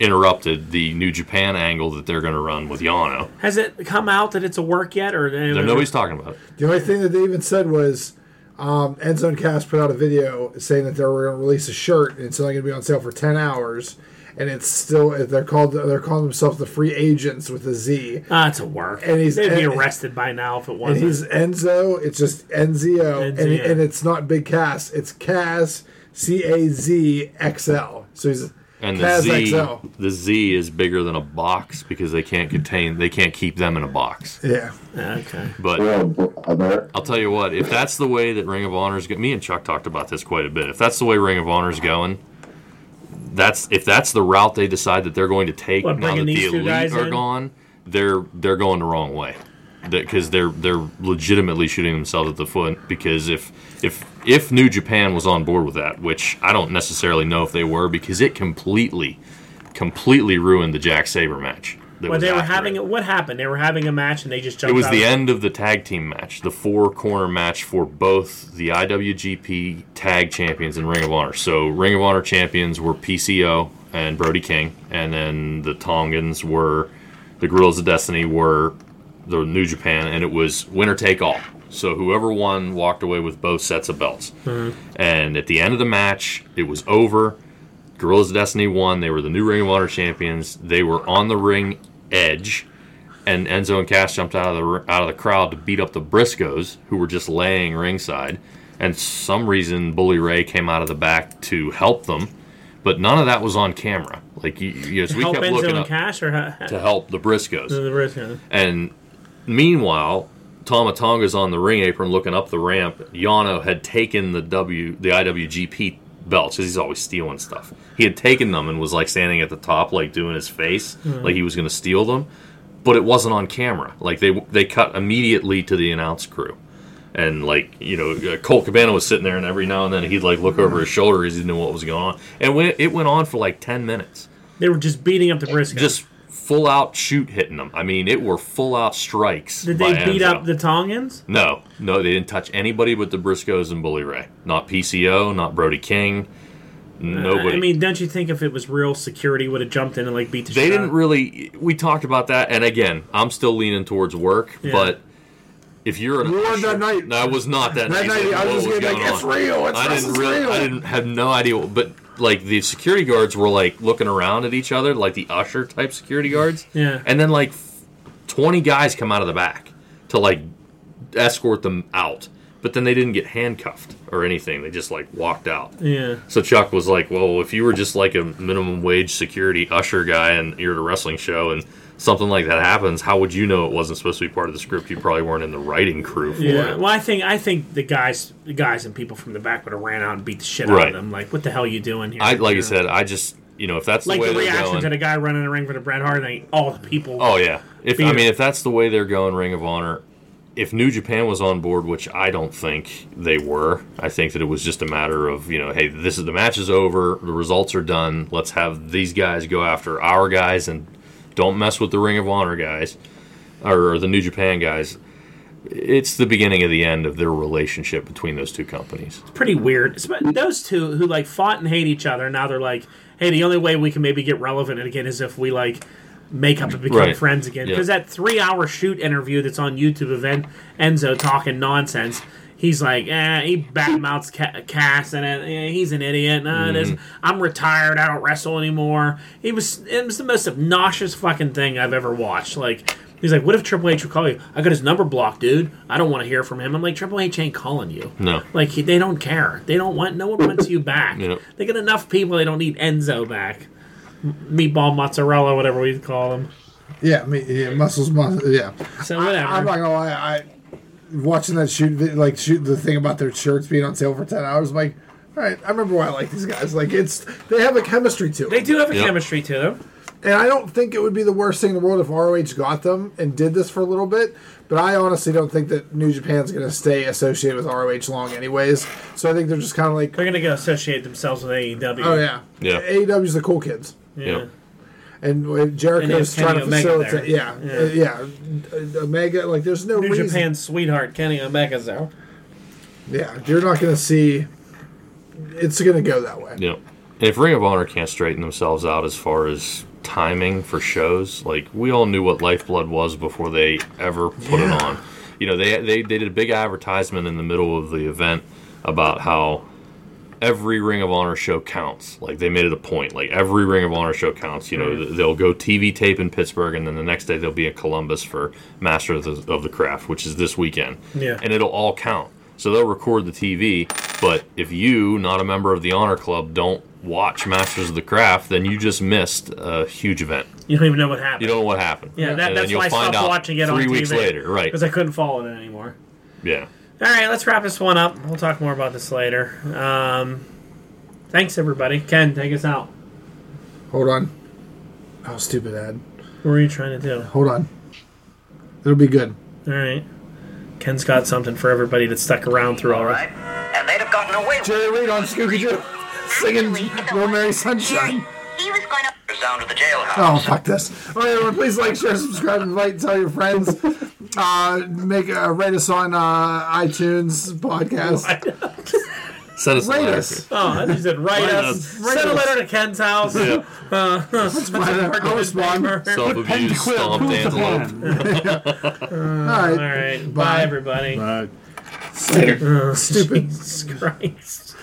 interrupted the New Japan angle that they're going to run with Yano. Has it come out that it's a work yet, or There, nobody's talking about it. The only thing that they even said was um, Enzo and Cass put out a video saying that they were going to release a shirt and it's only going to be on sale for ten hours, and it's still they're called they're calling themselves the Free Agents with a Z, Ah, it's a work. And he's- They'd be arrested by now if it wasn't. he's Enzo. It's just Enzo, and, Enzio. and it's not Big Cass. It's Cass C A Z X L. So he's And the Cass Z, XL. the Z is bigger than a box because they can't contain, they can't keep them in a box. Yeah, okay. But. I'll tell you what, if that's the way that Ring of Honor's go, me and Chuck talked about this quite a bit. If that's the way Ring of Honor's going, that's if that's the route they decide that they're going to take What, now that the elite are in? gone, they're they're going the wrong way. Because they're they're legitimately shooting themselves at the foot. Because if if if New Japan was on board with that, which I don't necessarily know if they were, because it completely completely ruined the Zack Sabre match. That Well, they were having it. What happened? They were having a match and they just jumped. It was the end of the tag team match, the four corner match for both the IWGP Tag Champions and Ring of Honor. So Ring of Honor champions were PCO and Brody King, and then the Tongans were the Guerrillas of Destiny were the New Japan, and it was winner take all. So whoever won walked away with both sets of belts. Mm-hmm. And at the end of the match, it was over. Guerrillas of Destiny won. They were the new Ring of Honor champions. They were on the ring edge and Enzo and Cass jumped out of the out of the crowd to beat up the Briscoes, who were just laying ringside. And some reason, Bully Ray came out of the back to help them, but none of that was on camera. Like you, you so we help kept Enzo looking and up Cash or to help the Briscoes. the yeah. And meanwhile, Tama Tonga's on the ring apron looking up the ramp. Yano had taken the W, the IWGP belts because he's always stealing stuff. He had taken them and was like standing at the top, like doing his face, like he was going to steal them. But it wasn't on camera. Like they they cut immediately to the announce crew. And like you know, uh, Colt Cabana was sitting there, and every now and then he'd like look over his shoulder because he didn't know what was going on. And it went on for like ten minutes, They were just beating up the Briscoes. just full out shoot hitting them. I mean, it were full out strikes. Did they beat Enzo. up the Tongans? No, no, they didn't touch anybody but the Briscoes and Bully Ray. Not PCO, not Brody King, uh, nobody. I mean, don't you think if it was real, security would have jumped in and like beat the they shit didn't really. We talked about that, and again, I'm still leaning towards work, Yeah. but. If you're an You weren't usher- that night. No, I was not that, That night. night, I What was just getting going like, it's on? real. It's I didn't really. real. I didn't have no idea. What, But like the security guards were like looking around at each other, like the usher type security guards. Yeah. And then like twenty guys come out of the back to like escort them out. But then they didn't get handcuffed or anything. They just like walked out. Yeah. So Chuck was like, "Well, if you were just like a minimum wage security usher guy and you're at a wrestling show and something like that happens, how would you know it wasn't supposed to be part of the script? You probably weren't in the writing crew for Yeah. it." Well, I think I think the guys, the guys and people from the back would have ran out and beat the shit out of them. Like, what the hell are you doing here? I like You I said, I just you know if that's like the way the reaction going. to the guy running the ring for the Bret Hart thing. All the people. Oh yeah. If I him. mean if that's the way they're going, Ring of Honor. If New Japan was on board, which I don't think they were, I think that it was just a matter of you know, hey, this is the match is over, the results are done. Let's have these guys go after our guys and don't mess with the Ring of Honor guys or, the New Japan guys. It's the beginning of the end of their relationship between those two companies. It's pretty weird. It's- Those two who like fought and hate each other now they're like, hey, the only way we can maybe get relevant again is if we like make up and become Right. friends again. Yeah. Because that three-hour shoot interview that's on YouTube of En- Enzo talking nonsense. He's like, eh, he badmouths Ca- Cass and eh, he's an idiot. It isn't- I'm retired. I don't wrestle anymore. He was it was the most obnoxious fucking thing I've ever watched. Like he's like, what if Triple H would call you? I got his number blocked, dude. I don't want to hear from him. I'm like, Triple H ain't calling you. No. Like he- they don't care. They don't want. No one wants you back. Yep. They get enough people. They don't need Enzo back. M- Meatball mozzarella, whatever we call him. Yeah, me, yeah, muscles, muscles. Yeah. So I, whatever. I'm not gonna lie. I watching that shoot, like shoot the thing about their shirts being on sale for ten hours. I'm like, all right, I remember why I like these guys. Like it's they have a chemistry to they do have a Yep. chemistry to them. and I don't think it would be the worst thing in the world if ROH got them and did this for a little bit. But I honestly don't think that New Japan's going to stay associated with ROH long, anyways. So I think they're just kind of like, They're gonna go associate themselves with AEW. oh yeah, Yeah. AEW's the cool kids. yeah. Yeah. And when Jericho's And trying to Omega facilitate, yeah, there. yeah, yeah, Uh, Omega. Like, there's no New reason. Japan's sweetheart Kenny Omega's there. Yeah, you're not going to see. It's going to go that way. Yep. If Ring of Honor can't straighten themselves out as far as timing for shows, like we all knew what Lifeblood was before they ever put it on. You know, they, they they did a big advertisement in the middle of the event about how every Ring of Honor show counts. Like they made it a point. Like every Ring of Honor show counts. You know, they'll go TV tape in Pittsburgh, and then the next day they'll be in Columbus for Master of the, of the Craft, which is this weekend. Yeah. and it'll all count. So they'll record the TV, but if you, not a member of the Honor Club, don't watch Masters of the Craft, then you just missed a huge event. You don't even know what happened. You don't know what happened. Yeah, that, that's why I stopped watching it on three TV. weeks later. Right. Because I couldn't follow it anymore. Yeah. All right, let's wrap this one up. We'll talk more about this later. Um, thanks, everybody. Ken, take us out. Hold on. Oh, stupid ad. What were you trying to do? Hold on. It'll be good. All right. Ken's got something for everybody that stuck around through all right. And they'd have gotten away with Jerry Reed on Scooby Doo singing Little Mary Sunshine. He was going to down to the jailhouse. Oh, fuck this. All right, everyone, please like, share, subscribe, and invite, tell your friends. Uh, make uh, Rate us on uh, iTunes podcast. Send us a Rate letter. us. Oh, I just said write us. us. Send a letter to Ken's house. Yeah. I'll respond. Self-abused, stomp, Prove the dance, plan. All All right. right. Bye. Bye, everybody. Right. Stupid. Jesus Christ.